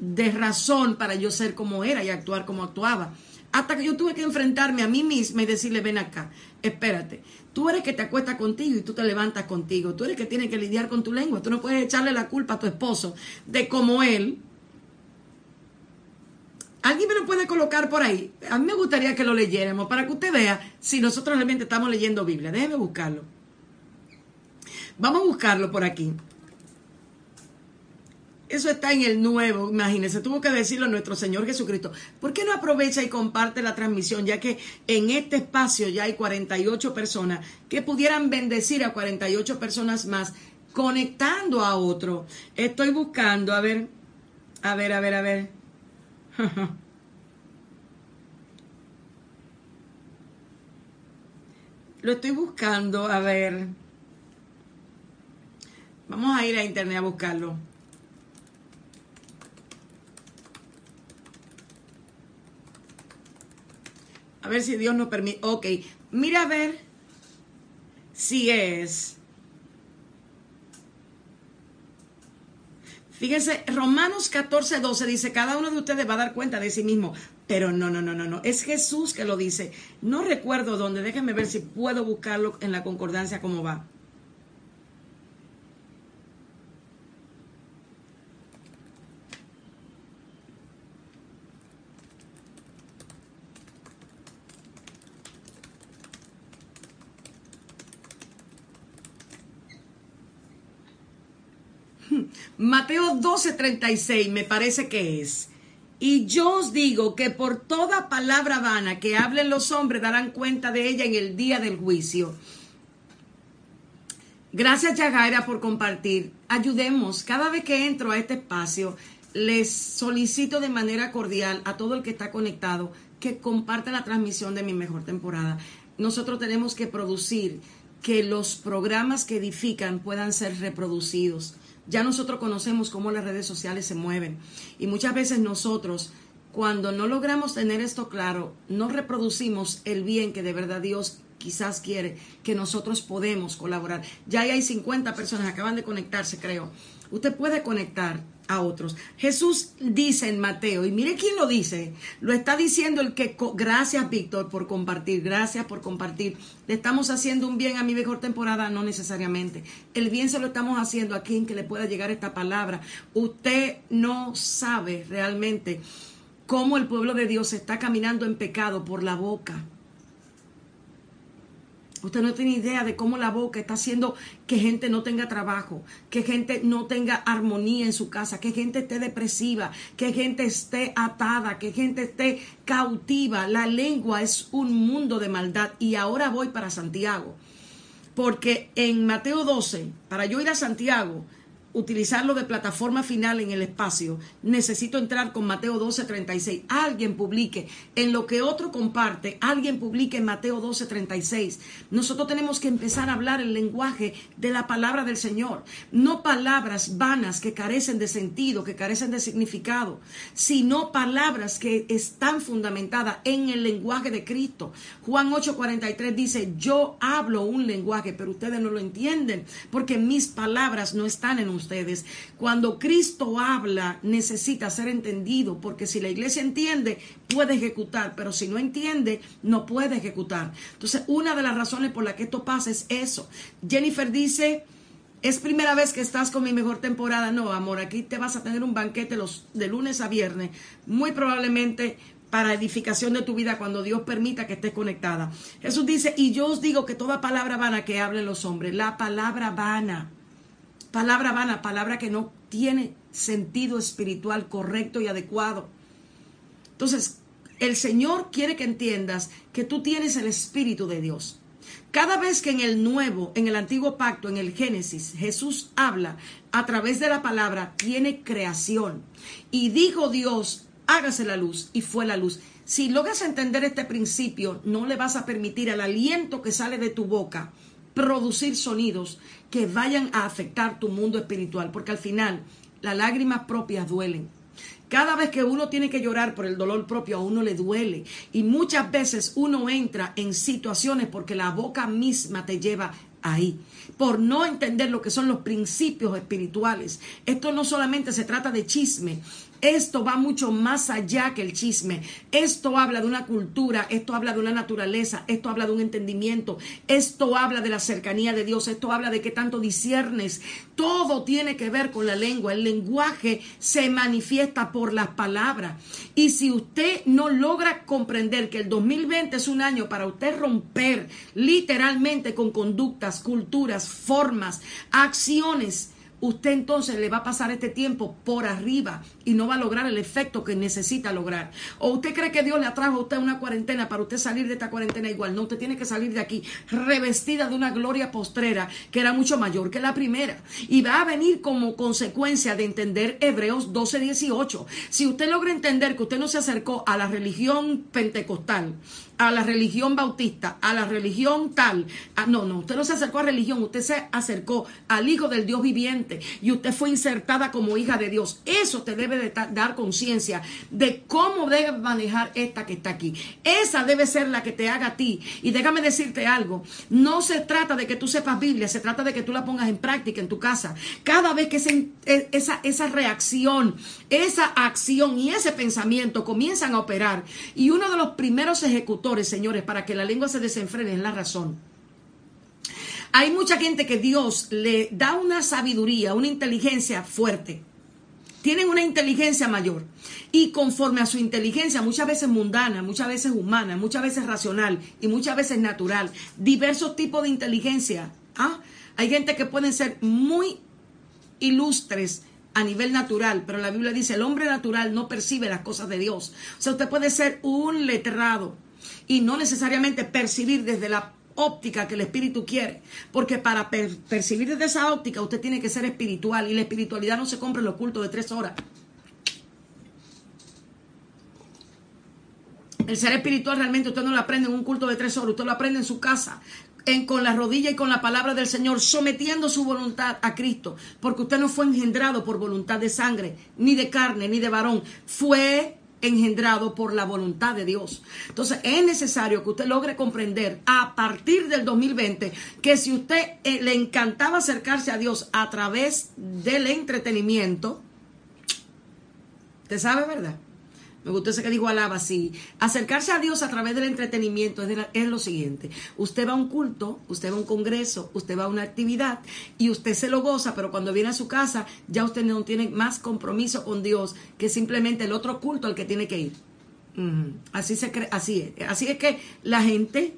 de razón para yo ser como era y actuar como actuaba. Hasta que yo tuve que enfrentarme a mí misma y decirle, ven acá, espérate, tú eres que te acuestas contigo y tú te levantas contigo, tú eres que tienes que lidiar con tu lengua, tú no puedes echarle la culpa a tu esposo de cómo él. ¿Alguien me lo puede colocar por ahí? A mí me gustaría que lo leyéramos para que usted vea si nosotros realmente estamos leyendo Biblia. Déjeme buscarlo. Vamos a buscarlo por aquí. Eso está en el nuevo, imagínense, tuvo que decirlo nuestro Señor Jesucristo. ¿Por qué no aprovecha y comparte la transmisión, ya que en este espacio ya hay 48 personas que pudieran bendecir a 48 personas más conectando a otro? Estoy buscando, a ver, a ver, a ver, a ver. Lo estoy buscando, a ver. Vamos a ir a internet a buscarlo. A ver si Dios nos permite. Ok, mira a ver si es. Fíjense, Romanos 14, 12 dice, cada uno de ustedes va a dar cuenta de sí mismo. Pero no, no, no, no, no. Es Jesús que lo dice. No recuerdo dónde. Déjenme ver si puedo buscarlo en la concordancia cómo va. Mateo 12:36 me parece que es. Y yo os digo que por toda palabra vana que hablen los hombres darán cuenta de ella en el día del juicio. Gracias Yagaira por compartir. Ayudemos. Cada vez que entro a este espacio, les solicito de manera cordial a todo el que está conectado que comparta la transmisión de mi mejor temporada. Nosotros tenemos que producir que los programas que edifican puedan ser reproducidos. Ya nosotros conocemos cómo las redes sociales se mueven y muchas veces nosotros, cuando no logramos tener esto claro, no reproducimos el bien que de verdad Dios quizás quiere, que nosotros podemos colaborar. Ya hay 50 personas, acaban de conectarse, creo. Usted puede conectar a otros. Jesús dice en Mateo, y mire quién lo dice, lo está diciendo el que, gracias Víctor por compartir, gracias por compartir. Le estamos haciendo un bien a mi mejor temporada, no necesariamente. El bien se lo estamos haciendo a quien que le pueda llegar esta palabra. Usted no sabe realmente cómo el pueblo de Dios está caminando en pecado por la boca Usted no tiene idea de cómo la boca está haciendo que gente no tenga trabajo, que gente no tenga armonía en su casa, que gente esté depresiva, que gente esté atada, que gente esté cautiva. La lengua es un mundo de maldad. Y ahora voy para Santiago. Porque en Mateo 12, para yo ir a Santiago, utilizarlo de plataforma final en el espacio, necesito entrar con Mateo 12:36. Alguien publique en lo que otro comparte, alguien publique en Mateo 12:36. Nosotros tenemos que empezar a hablar el lenguaje de la palabra del Señor, no palabras vanas que carecen de sentido, que carecen de significado, sino palabras que están fundamentadas en el lenguaje de Cristo. Juan 8:43 dice, "Yo hablo un lenguaje, pero ustedes no lo entienden, porque mis palabras no están en un ustedes. Cuando Cristo habla, necesita ser entendido, porque si la iglesia entiende, puede ejecutar, pero si no entiende, no puede ejecutar. Entonces, una de las razones por la que esto pasa es eso. Jennifer dice, es primera vez que estás con mi mejor temporada. No, amor, aquí te vas a tener un banquete los, de lunes a viernes. Muy probablemente para edificación de tu vida cuando Dios permita que estés conectada. Jesús dice, y yo os digo que toda palabra vana que hablen los hombres, la palabra vana, palabra vana, palabra que no tiene sentido espiritual correcto y adecuado. Entonces, el Señor quiere que entiendas que tú tienes el Espíritu de Dios. Cada vez que en el nuevo, en el antiguo pacto, en el Génesis, Jesús habla a través de la palabra, tiene creación. Y dijo Dios, hágase la luz, y fue la luz. Si logras entender este principio, no le vas a permitir al aliento que sale de tu boca producir sonidos que vayan a afectar tu mundo espiritual, porque al final las lágrimas propias duelen. Cada vez que uno tiene que llorar por el dolor propio, a uno le duele. Y muchas veces uno entra en situaciones porque la boca misma te lleva ahí, por no entender lo que son los principios espirituales. Esto no solamente se trata de chisme, esto va mucho más allá que el chisme. Esto habla de una cultura, esto habla de una naturaleza, esto habla de un entendimiento, esto habla de la cercanía de Dios, esto habla de que tanto disiernes. Todo tiene que ver con la lengua. El lenguaje se manifiesta por las palabras. Y si usted no logra comprender que el 2020 es un año para usted romper literalmente con conductas, culturas, formas, acciones, usted entonces le va a pasar este tiempo por arriba y no va a lograr el efecto que necesita lograr. O usted cree que Dios le atrajo a usted una cuarentena para usted salir de esta cuarentena igual. No, usted tiene que salir de aquí revestida de una gloria postrera que era mucho mayor que la primera. Y va a venir como consecuencia de entender Hebreos 12, 18. Si usted logra entender que usted no se acercó a la religión pentecostal, a la religión bautista, a la religión tal. no, no, usted no se acercó a religión, usted se acercó al Hijo del Dios viviente y usted fue insertada como hija de Dios. Eso te debe de dar conciencia de cómo debe manejar esta que está aquí. Esa debe ser la que te haga a ti. Y déjame decirte algo, no se trata de que tú sepas Biblia, se trata de que tú la pongas en práctica en tu casa. Cada vez que e, esa, esa reacción, esa acción y ese pensamiento comienzan a operar y uno de los primeros señores, para que la lengua se desenfrene, es la razón. Hay mucha gente que Dios le da una sabiduría, una inteligencia fuerte. Tienen una inteligencia mayor. Y conforme a su inteligencia, muchas veces mundana, muchas veces humana, muchas veces racional y muchas veces natural, diversos tipos de inteligencia. ¿ah? Hay gente que pueden ser muy ilustres a nivel natural, pero la Biblia dice, el hombre natural no percibe las cosas de Dios. O sea, usted puede ser un letrado, y no necesariamente percibir desde la óptica que el espíritu quiere. Porque para percibir desde esa óptica usted tiene que ser espiritual y la espiritualidad no se compra en los cultos de tres horas. El ser espiritual realmente usted no lo aprende en un culto de tres horas, usted lo aprende en su casa, en, con la rodilla y con la palabra del Señor, sometiendo su voluntad a Cristo, porque usted no fue engendrado por voluntad de sangre, ni de carne, ni de varón, fue engendrado por la voluntad de Dios. Entonces es necesario que usted logre comprender a partir del 2020 que si usted eh, le encantaba acercarse a Dios a través del entretenimiento, ¿te sabe verdad? Me gustó ese que dijo alaba así. Acercarse a Dios a través del entretenimiento es, lo siguiente. Usted va a un culto, usted va a un congreso, usted va a una actividad y usted se lo goza, pero cuando viene a su casa ya usted no tiene más compromiso con Dios que simplemente el otro culto al que tiene que ir. Así se cree, así es. Así es que la gente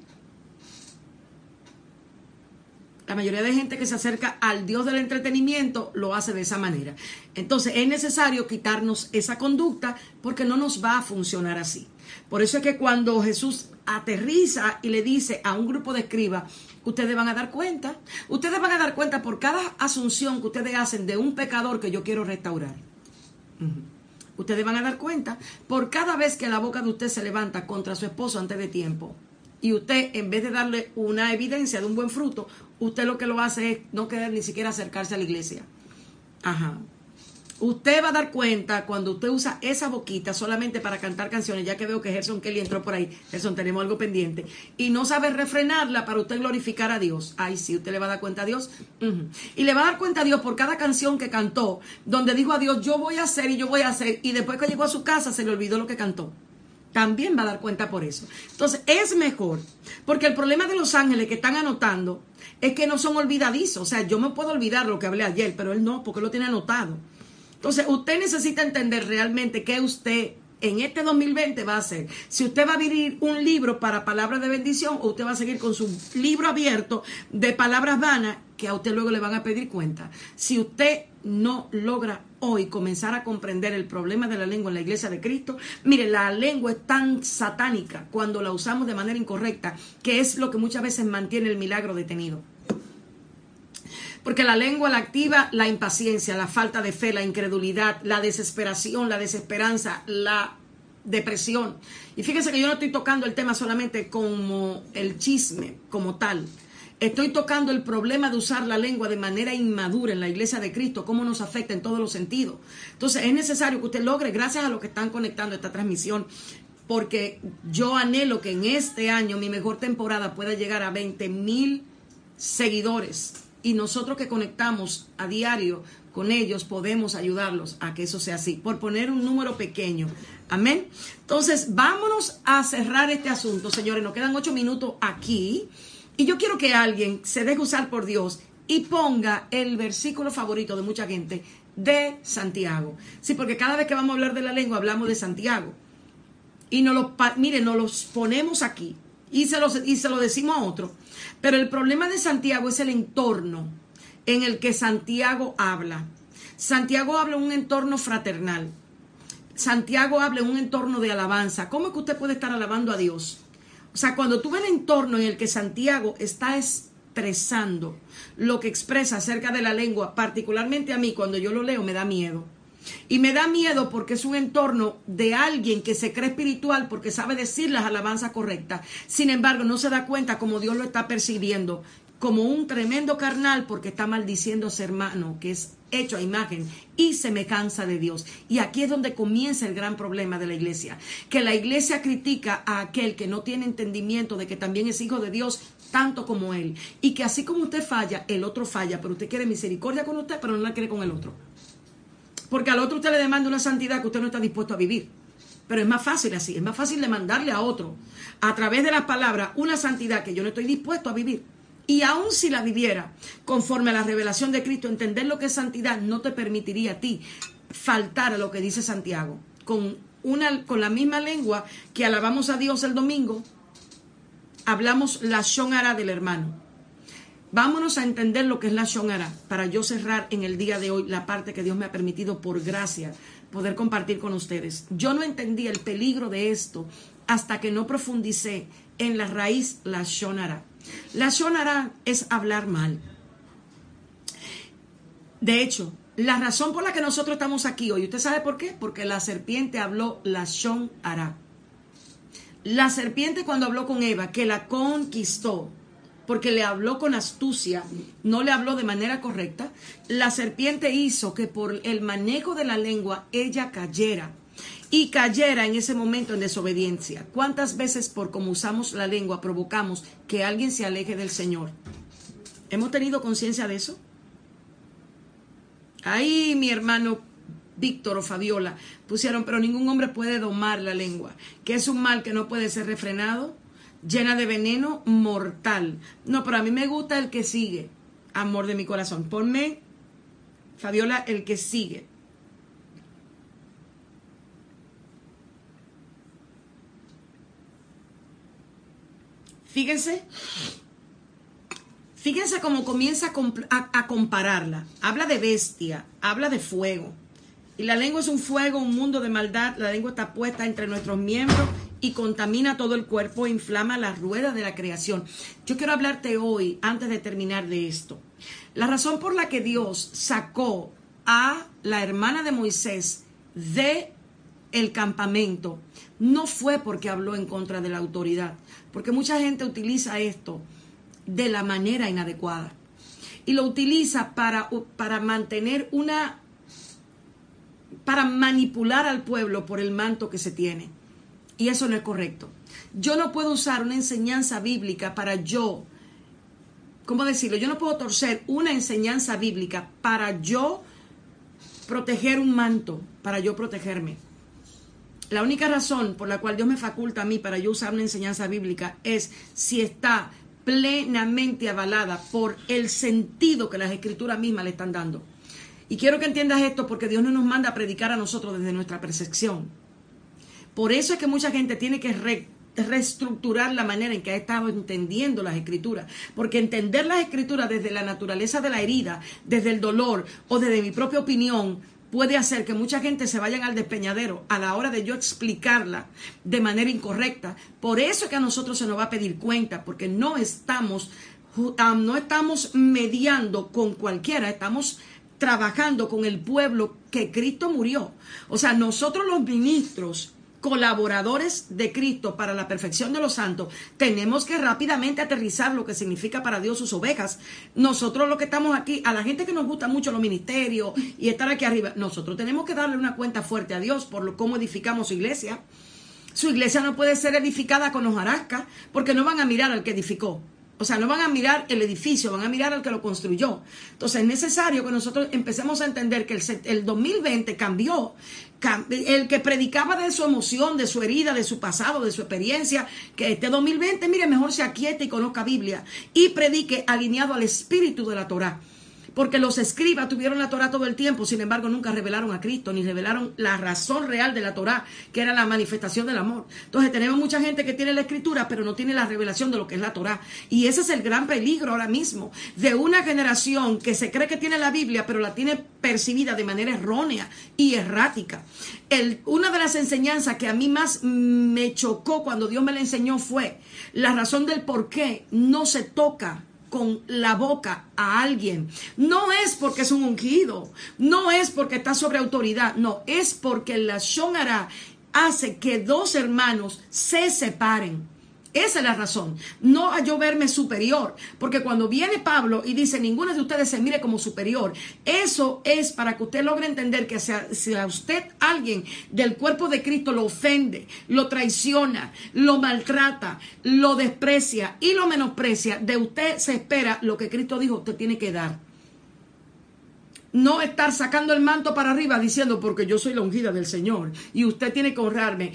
la mayoría de gente que se acerca al Dios del entretenimiento lo hace de esa manera. Entonces es necesario quitarnos esa conducta porque no nos va a funcionar así. Por eso es que cuando Jesús aterriza y le dice a un grupo de escribas, ustedes van a dar cuenta, ustedes van a dar cuenta por cada asunción que ustedes hacen de un pecador que yo quiero restaurar. Ustedes van a dar cuenta por cada vez que la boca de usted se levanta contra su esposo antes de tiempo y usted en vez de darle una evidencia de un buen fruto, usted lo que lo hace es no querer ni siquiera acercarse a la iglesia. Ajá. Usted va a dar cuenta cuando usted usa esa boquita solamente para cantar canciones, ya que veo que Gerson Kelly entró por ahí, Gerson, tenemos algo pendiente, y no sabe refrenarla para usted glorificar a Dios. Ay, sí, usted le va a dar cuenta a Dios. Y le va a dar cuenta a Dios por cada canción que cantó, donde dijo a Dios, yo voy a hacer y yo voy a hacer, y después que llegó a su casa se le olvidó lo que cantó también va a dar cuenta por eso. Entonces, es mejor, porque el problema de los ángeles que están anotando es que no son olvidadizos. O sea, yo me puedo olvidar lo que hablé ayer, pero él no, porque lo tiene anotado. Entonces, usted necesita entender realmente qué usted en este 2020 va a ser si usted va a abrir un libro para palabras de bendición o usted va a seguir con su libro abierto de palabras vanas que a usted luego le van a pedir cuenta. Si usted no logra hoy comenzar a comprender el problema de la lengua en la iglesia de Cristo, mire, la lengua es tan satánica cuando la usamos de manera incorrecta que es lo que muchas veces mantiene el milagro detenido. Porque la lengua la activa la impaciencia, la falta de fe, la incredulidad, la desesperación, la desesperanza, la depresión. Y fíjense que yo no estoy tocando el tema solamente como el chisme, como tal. Estoy tocando el problema de usar la lengua de manera inmadura en la iglesia de Cristo, cómo nos afecta en todos los sentidos. Entonces es necesario que usted logre, gracias a los que están conectando esta transmisión, porque yo anhelo que en este año mi mejor temporada pueda llegar a 20 mil seguidores y nosotros que conectamos a diario con ellos podemos ayudarlos a que eso sea así, por poner un número pequeño. Amén. Entonces, vámonos a cerrar este asunto, señores. Nos quedan ocho minutos aquí. Y yo quiero que alguien se deje usar por Dios y ponga el versículo favorito de mucha gente de Santiago. Sí, porque cada vez que vamos a hablar de la lengua hablamos de Santiago. Y nos nos los ponemos aquí y se, los, y se lo decimos a otro. Pero el problema de Santiago es el entorno en el que Santiago habla. Santiago habla un entorno fraternal. Santiago habla un entorno de alabanza. ¿Cómo es que usted puede estar alabando a Dios? O sea, cuando tú ves el entorno en el que Santiago está expresando lo que expresa acerca de la lengua, particularmente a mí, cuando yo lo leo, me da miedo. Y me da miedo porque es un entorno de alguien que se cree espiritual porque sabe decir las alabanzas correctas. Sin embargo, no se da cuenta como Dios lo está percibiendo como un tremendo carnal porque está maldiciendo a su hermano, que es hecho a imagen, y se me cansa de Dios. Y aquí es donde comienza el gran problema de la iglesia, que la iglesia critica a aquel que no tiene entendimiento de que también es hijo de Dios tanto como él, y que así como usted falla, el otro falla, pero usted quiere misericordia con usted, pero no la quiere con el otro. Porque al otro usted le demanda una santidad que usted no está dispuesto a vivir. Pero es más fácil así, es más fácil demandarle a otro, a través de las palabras, una santidad que yo no estoy dispuesto a vivir. Y aun si la viviera, conforme a la revelación de Cristo, entender lo que es santidad no te permitiría a ti faltar a lo que dice Santiago. Con, una, con la misma lengua que alabamos a Dios el domingo, hablamos la shonara del hermano. Vámonos a entender lo que es la shonara para yo cerrar en el día de hoy la parte que Dios me ha permitido por gracia poder compartir con ustedes. Yo no entendí el peligro de esto hasta que no profundicé en la raíz la shonara. La shonara es hablar mal. De hecho, la razón por la que nosotros estamos aquí hoy, ¿usted sabe por qué? Porque la serpiente habló la shonara. La serpiente cuando habló con Eva, que la conquistó, porque le habló con astucia, no le habló de manera correcta, la serpiente hizo que por el manejo de la lengua ella cayera y cayera en ese momento en desobediencia. ¿Cuántas veces por cómo usamos la lengua provocamos que alguien se aleje del Señor? ¿Hemos tenido conciencia de eso? Ahí mi hermano Víctor o Fabiola pusieron, pero ningún hombre puede domar la lengua, que es un mal que no puede ser refrenado, llena de veneno mortal. No, pero a mí me gusta el que sigue, amor de mi corazón. Ponme, Fabiola, el que sigue. Fíjense, fíjense cómo comienza a, compararla. Habla de bestia, habla de fuego. Y la lengua es un fuego, un mundo de maldad. La lengua está puesta entre nuestros miembros y contamina todo el cuerpo e inflama la rueda de la creación. Yo quiero hablarte hoy, antes de terminar de esto. La razón por la que Dios sacó a la hermana de Moisés de el campamento no fue porque habló en contra de la autoridad, porque mucha gente utiliza esto de la manera inadecuada y lo utiliza para, para mantener una, para manipular al pueblo por el manto que se tiene. Y eso no es correcto. Yo no puedo usar una enseñanza bíblica para yo, ¿cómo decirlo? Yo no puedo torcer una enseñanza bíblica para yo proteger un manto, para yo protegerme. La única razón por la cual Dios me faculta a mí para yo usar una enseñanza bíblica es si está plenamente avalada por el sentido que las escrituras mismas le están dando. Y quiero que entiendas esto porque Dios no nos manda a predicar a nosotros desde nuestra percepción. Por eso es que mucha gente tiene que reestructurar la manera en que ha estado entendiendo las escrituras. Porque entender las escrituras desde la naturaleza de la herida, desde el dolor o desde mi propia opinión, puede hacer que mucha gente se vayan al despeñadero a la hora de yo explicarla de manera incorrecta. Por eso es que a nosotros se nos va a pedir cuenta, porque no estamos, no estamos mediando con cualquiera, estamos trabajando con el pueblo que Cristo murió. O sea, nosotros los ministros colaboradores de Cristo para la perfección de los santos, tenemos que rápidamente aterrizar lo que significa para Dios sus ovejas. Nosotros lo que estamos aquí, a la gente que nos gusta mucho los ministerios y estar aquí arriba, nosotros tenemos que darle una cuenta fuerte a Dios por lo, cómo edificamos su iglesia. Su iglesia no puede ser edificada con hojarasca porque no van a mirar al que edificó. O sea, no van a mirar el edificio, van a mirar al que lo construyó. Entonces es necesario que nosotros empecemos a entender que el, el 2020 cambió el que predicaba de su emoción, de su herida, de su pasado, de su experiencia, que este 2020, mire, mejor se aquiete y conozca Biblia y predique alineado al espíritu de la Torah porque los escribas tuvieron la Torah todo el tiempo, sin embargo nunca revelaron a Cristo, ni revelaron la razón real de la Torah, que era la manifestación del amor. Entonces tenemos mucha gente que tiene la escritura, pero no tiene la revelación de lo que es la Torah. Y ese es el gran peligro ahora mismo, de una generación que se cree que tiene la Biblia, pero la tiene percibida de manera errónea y errática. Una de las enseñanzas que a mí más me chocó cuando Dios me la enseñó fue la razón del por qué no se toca con la boca a alguien. No es porque es un ungido, no es porque está sobre autoridad, no, es porque la Shonara hace que dos hermanos se separen. Esa es la razón. No a yo verme superior. Porque cuando viene Pablo y dice, ninguno de ustedes se mire como superior, eso es para que usted logre entender que si a usted alguien del cuerpo de Cristo lo ofende, lo traiciona, lo maltrata, lo desprecia y lo menosprecia, de usted se espera lo que Cristo dijo, usted tiene que dar no estar sacando el manto para arriba diciendo porque yo soy la ungida del Señor y usted tiene que honrarme.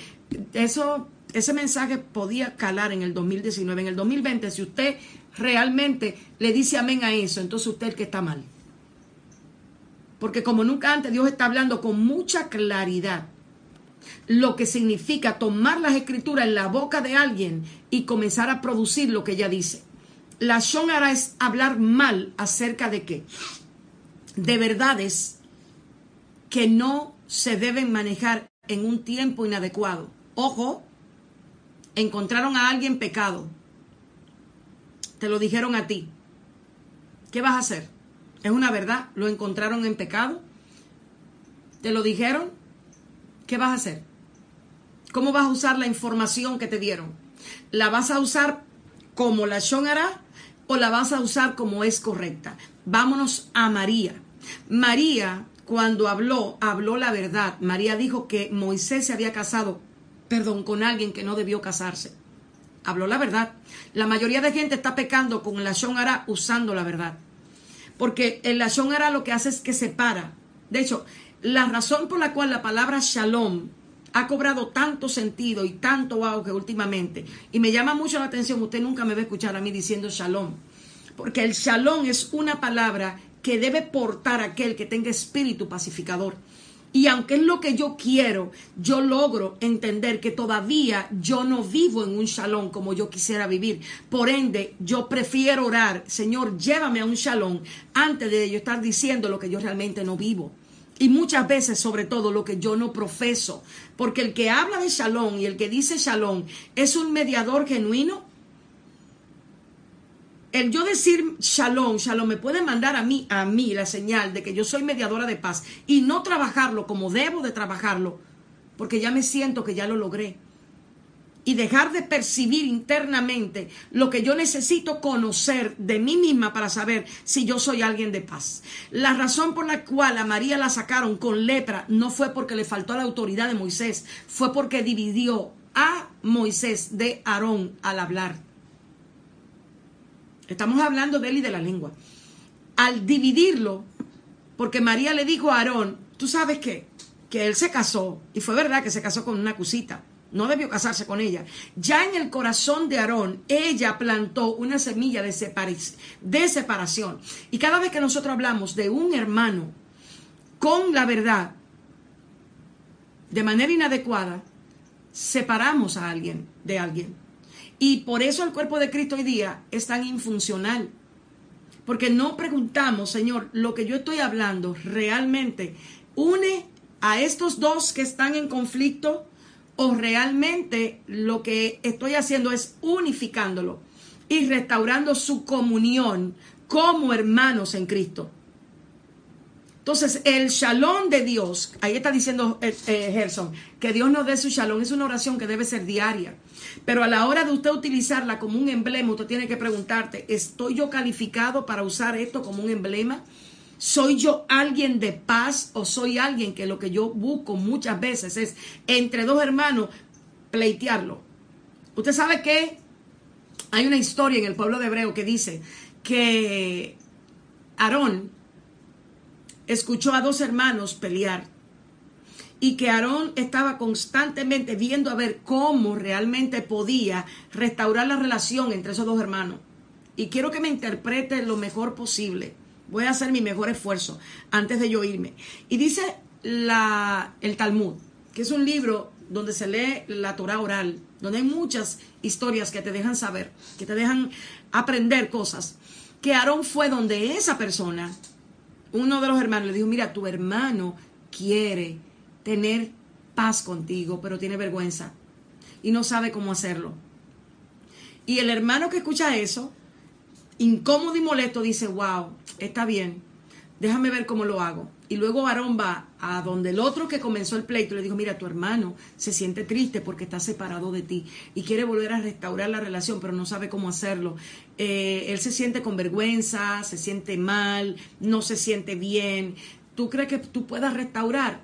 Eso ese mensaje podía calar en el 2019. En el 2020, si usted realmente le dice amén a eso, entonces usted es el que está mal. Porque como nunca antes, Dios está hablando con mucha claridad lo que significa tomar las escrituras en la boca de alguien y comenzar a producir lo que ella dice. La Shonara es hablar mal acerca de qué? De verdades que no se deben manejar en un tiempo inadecuado. Ojo, encontraron a alguien pecado, te lo dijeron a ti, ¿qué vas a hacer? Es una verdad, lo encontraron en pecado, te lo dijeron, ¿qué vas a hacer? ¿Cómo vas a usar la información que te dieron? ¿La vas a usar como la Shon hará o la vas a usar como es correcta? Vámonos a María. María, cuando habló, habló la verdad. María dijo que Moisés se había casado perdón, con alguien que no debió casarse. Habló la verdad. La mayoría de gente está pecando con el Lashon Ara usando la verdad. Porque el Lashon Ara lo que hace es que separa. De hecho, la razón por la cual la palabra Shalom ha cobrado tanto sentido y tanto auge últimamente, y me llama mucho la atención, usted nunca me va a escuchar a mí diciendo Shalom, porque el Shalom es una palabra que debe portar aquel que tenga espíritu pacificador. Y aunque es lo que yo quiero, yo logro entender que todavía yo no vivo en un shalom como yo quisiera vivir. Por ende, yo prefiero orar, Señor, llévame a un shalom antes de yo estar diciendo lo que yo realmente no vivo. Y muchas veces, sobre todo, lo que yo no profeso. Porque el que habla de shalom y el que dice shalom es un mediador genuino el yo decir shalom, shalom me puede mandar a mí, a mí la señal de que yo soy mediadora de paz y no trabajarlo como debo de trabajarlo, porque ya me siento que ya lo logré. Y dejar de percibir internamente lo que yo necesito conocer de mí misma para saber si yo soy alguien de paz. La razón por la cual a María la sacaron con lepra no fue porque le faltó la autoridad de Moisés, fue porque dividió a Moisés de Aarón al hablar. Estamos hablando de él y de la lengua. Al dividirlo, porque María le dijo a Aarón, tú sabes qué, que él se casó, y fue verdad que se casó con una cusita, no debió casarse con ella. Ya en el corazón de Aarón, ella plantó una semilla de, de separación. Y cada vez que nosotros hablamos de un hermano con la verdad, de manera inadecuada, separamos a alguien de alguien. Y por eso el cuerpo de Cristo hoy día es tan infuncional. Porque no preguntamos, Señor, lo que yo estoy hablando realmente une a estos dos que están en conflicto o realmente lo que estoy haciendo es unificándolo y restaurando su comunión como hermanos en Cristo. Entonces, el shalom de Dios, ahí está diciendo eh, eh, Gerson, que Dios nos dé su shalom, es una oración que debe ser diaria. Pero a la hora de usted utilizarla como un emblema, usted tiene que preguntarte, ¿estoy yo calificado para usar esto como un emblema? ¿Soy yo alguien de paz o soy alguien que lo que yo busco muchas veces es entre dos hermanos pleitearlo? Usted sabe que hay una historia en el pueblo de Hebreo que dice que Aarón, escuchó a dos hermanos pelear y que Aarón estaba constantemente viendo a ver cómo realmente podía restaurar la relación entre esos dos hermanos. Y quiero que me interprete lo mejor posible. Voy a hacer mi mejor esfuerzo antes de yo irme. Y dice la, el Talmud, que es un libro donde se lee la Torah oral, donde hay muchas historias que te dejan saber, que te dejan aprender cosas, que Aarón fue donde esa persona uno de los hermanos le dijo, mira, tu hermano quiere tener paz contigo, pero tiene vergüenza y no sabe cómo hacerlo. Y el hermano que escucha eso, incómodo y molesto, dice, wow, está bien, déjame ver cómo lo hago. Y luego Aarón va a donde el otro que comenzó el pleito le dijo, mira, tu hermano se siente triste porque está separado de ti y quiere volver a restaurar la relación, pero no sabe cómo hacerlo. Eh, él se siente con vergüenza, se siente mal, no se siente bien. ¿Tú crees que tú puedas restaurar?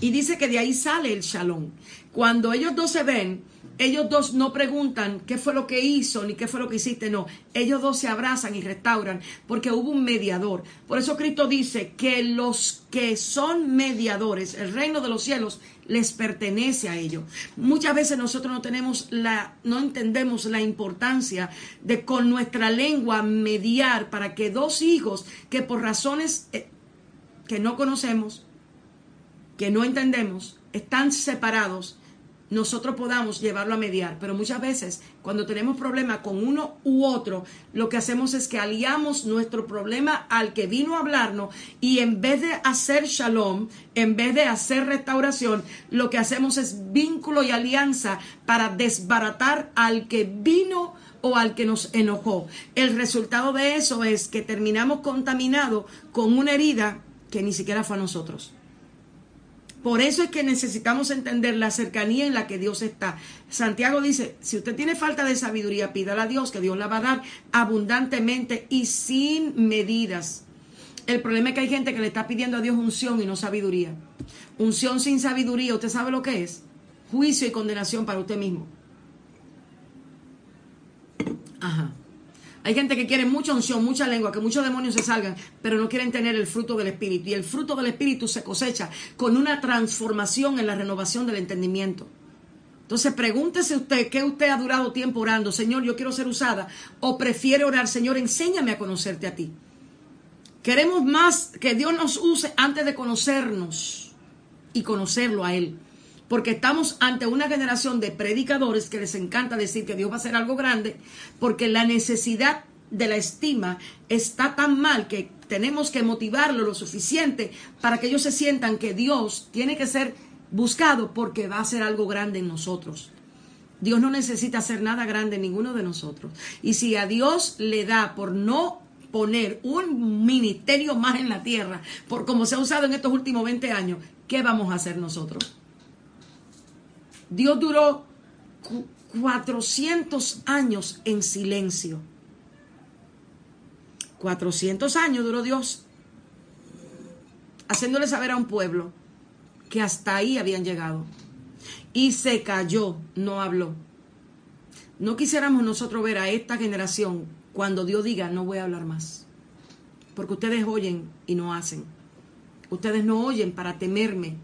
Y dice que de ahí sale el shalom. Cuando ellos dos se ven, ellos dos no preguntan qué fue lo que hizo ni qué fue lo que hiciste, no. Ellos dos se abrazan y restauran porque hubo un mediador. Por eso Cristo dice que los que son mediadores, el reino de los cielos les pertenece a ellos. Muchas veces nosotros no tenemos la no entendemos la importancia de con nuestra lengua mediar para que dos hijos que por razones eh, que no conocemos, que no entendemos, están separados nosotros podamos llevarlo a mediar. Pero muchas veces cuando tenemos problemas con uno u otro, lo que hacemos es que aliamos nuestro problema al que vino a hablarnos y en vez de hacer shalom, en vez de hacer restauración, lo que hacemos es vínculo y alianza para desbaratar al que vino o al que nos enojó. El resultado de eso es que terminamos contaminados con una herida que ni siquiera fue a nosotros. Por eso es que necesitamos entender la cercanía en la que Dios está. Santiago dice, si usted tiene falta de sabiduría, pídala a Dios, que Dios la va a dar abundantemente y sin medidas. El problema es que hay gente que le está pidiendo a Dios unción y no sabiduría. Unción sin sabiduría, ¿usted sabe lo que es? Juicio y condenación para usted mismo. Ajá. Hay gente que quiere mucha unción, mucha lengua, que muchos demonios se salgan, pero no quieren tener el fruto del Espíritu. Y el fruto del Espíritu se cosecha con una transformación en la renovación del entendimiento. Entonces pregúntese usted, ¿qué usted ha durado tiempo orando? Señor, yo quiero ser usada. O prefiere orar, Señor, enséñame a conocerte a ti. Queremos más que Dios nos use antes de conocernos y conocerlo a Él porque estamos ante una generación de predicadores que les encanta decir que Dios va a hacer algo grande, porque la necesidad de la estima está tan mal que tenemos que motivarlo lo suficiente para que ellos se sientan que Dios tiene que ser buscado porque va a hacer algo grande en nosotros. Dios no necesita hacer nada grande en ninguno de nosotros. Y si a Dios le da por no poner un ministerio más en la tierra, por como se ha usado en estos últimos 20 años, ¿qué vamos a hacer nosotros? Dios duró 400 años en silencio. 400 años duró Dios haciéndole saber a un pueblo que hasta ahí habían llegado. Y se cayó, no habló. No quisiéramos nosotros ver a esta generación cuando Dios diga, no voy a hablar más. Porque ustedes oyen y no hacen. Ustedes no oyen para temerme,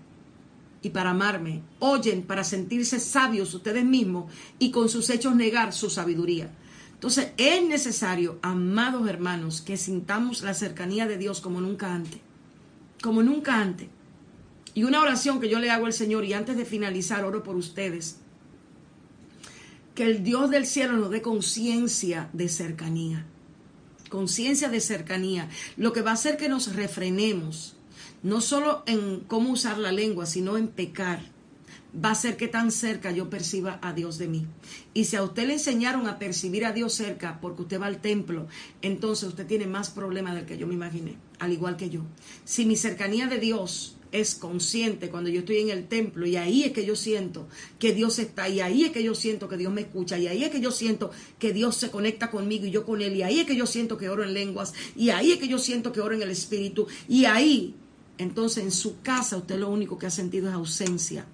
y para amarme, oyen para sentirse sabios ustedes mismos y con sus hechos negar su sabiduría. Entonces es necesario, amados hermanos, que sintamos la cercanía de Dios como nunca antes, como nunca antes. Y una oración que yo le hago al Señor y antes de finalizar oro por ustedes, que el Dios del cielo nos dé conciencia de cercanía. Conciencia de cercanía. Lo que va a hacer que nos refrenemos, no solo en cómo usar la lengua, sino en pecar va a ser que tan cerca yo perciba a Dios de mí. Y si a usted le enseñaron a percibir a Dios cerca porque usted va al templo, entonces usted tiene más problemas del que yo me imaginé, al igual que yo. Si mi cercanía de Dios es consciente cuando yo estoy en el templo y ahí es que yo siento que Dios está y ahí es que yo siento que Dios me escucha y ahí es que yo siento que Dios se conecta conmigo y yo con él y ahí es que yo siento que oro en lenguas y ahí es que yo siento que oro en el espíritu y ahí entonces en su casa usted lo único que ha sentido es ausencia.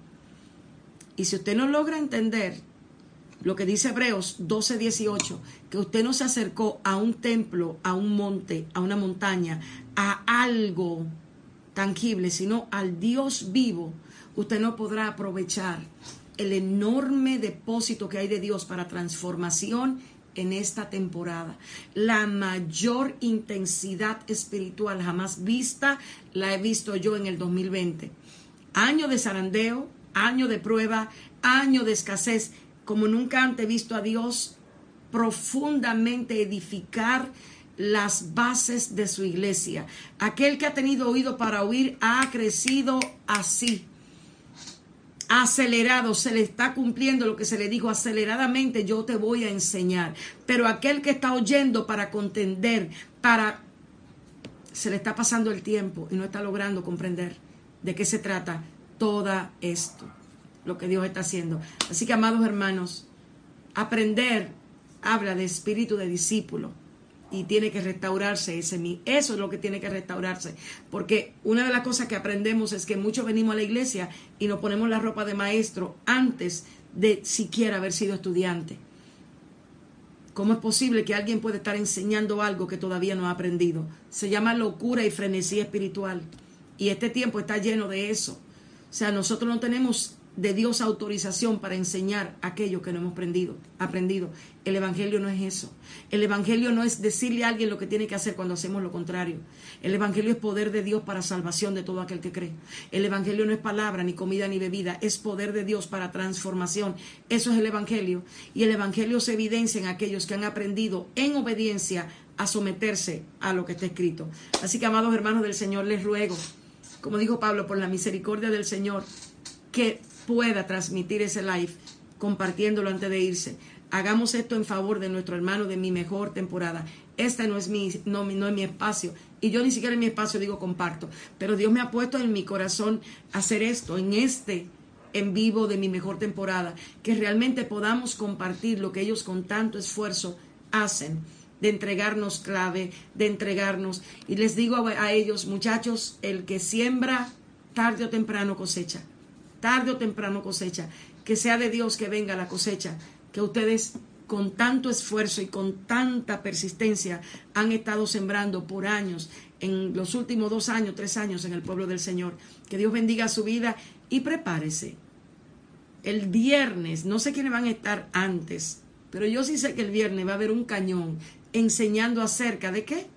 Y si usted no logra entender lo que dice Hebreos 12, 18, que usted no se acercó a un templo, a un monte, a una montaña, a algo tangible, sino al Dios vivo, usted no podrá aprovechar el enorme depósito que hay de Dios para transformación en esta temporada. La mayor intensidad espiritual jamás vista la he visto yo en el 2020. Año de zarandeo, año de prueba, año de escasez, como nunca antes visto a Dios profundamente edificar las bases de su iglesia. Aquel que ha tenido oído para oír ha crecido así. Acelerado, se le está cumpliendo lo que se le dijo aceleradamente, yo te voy a enseñar. Pero aquel que está oyendo para contender, para... Se le está pasando el tiempo y no está logrando comprender de qué se trata todo esto, lo que Dios está haciendo. Así que, amados hermanos, aprender habla de espíritu de discípulo y tiene que restaurarse ese mí. Eso es lo que tiene que restaurarse. Porque una de las cosas que aprendemos es que muchos venimos a la iglesia y nos ponemos la ropa de maestro antes de siquiera haber sido estudiante. ¿Cómo es posible que alguien puede estar enseñando algo que todavía no ha aprendido? Se llama locura y frenesí espiritual. Y este tiempo está lleno de eso. O sea, nosotros no tenemos de Dios autorización para enseñar aquello que no hemos aprendido, aprendido. El Evangelio no es eso. El Evangelio no es decirle a alguien lo que tiene que hacer cuando hacemos lo contrario. El Evangelio es poder de Dios para salvación de todo aquel que cree. El Evangelio no es palabra, ni comida, ni bebida. Es poder de Dios para transformación. Eso es el Evangelio. Y el Evangelio se evidencia en aquellos que han aprendido en obediencia a someterse a lo que está escrito. Así que, amados hermanos del Señor, les ruego como dijo Pablo, por la misericordia del Señor, que pueda transmitir ese live compartiéndolo antes de irse. Hagamos esto en favor de nuestro hermano de mi mejor temporada. Esta no es mi, no, no es mi espacio. Y yo ni siquiera en mi espacio digo comparto. Pero Dios me ha puesto en mi corazón hacer esto, en este en vivo de mi mejor temporada. Que realmente podamos compartir lo que ellos con tanto esfuerzo hacen de entregarnos clave, de entregarnos. Y les digo a, ellos, muchachos, el que siembra, tarde o temprano cosecha. Tarde o temprano cosecha. Que sea de Dios que venga la cosecha. Que ustedes con tanto esfuerzo y con tanta persistencia han estado sembrando por años, en los últimos dos años, tres años en el pueblo del Señor. Que Dios bendiga su vida y prepárese. El viernes, no sé quiénes van a estar antes, pero yo sí sé que el viernes va a haber un cañón enseñando acerca de qué?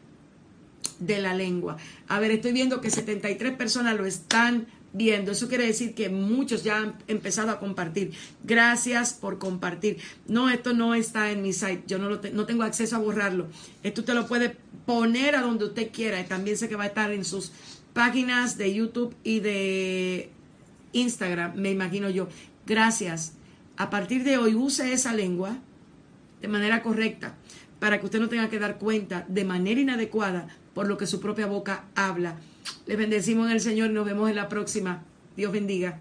De la lengua. A ver, estoy viendo que 73 personas lo están viendo. Eso quiere decir que muchos ya han empezado a compartir. Gracias por compartir. No, esto no está en mi site. Yo no, lo no tengo acceso a borrarlo. Esto usted lo puede poner a donde usted quiera. Y también sé que va a estar en sus páginas de YouTube y de Instagram, me imagino yo. Gracias. A partir de hoy use esa lengua de manera correcta para que usted no tenga que dar cuenta de manera inadecuada por lo que su propia boca habla. Les bendecimos en el Señor y nos vemos en la próxima. Dios bendiga.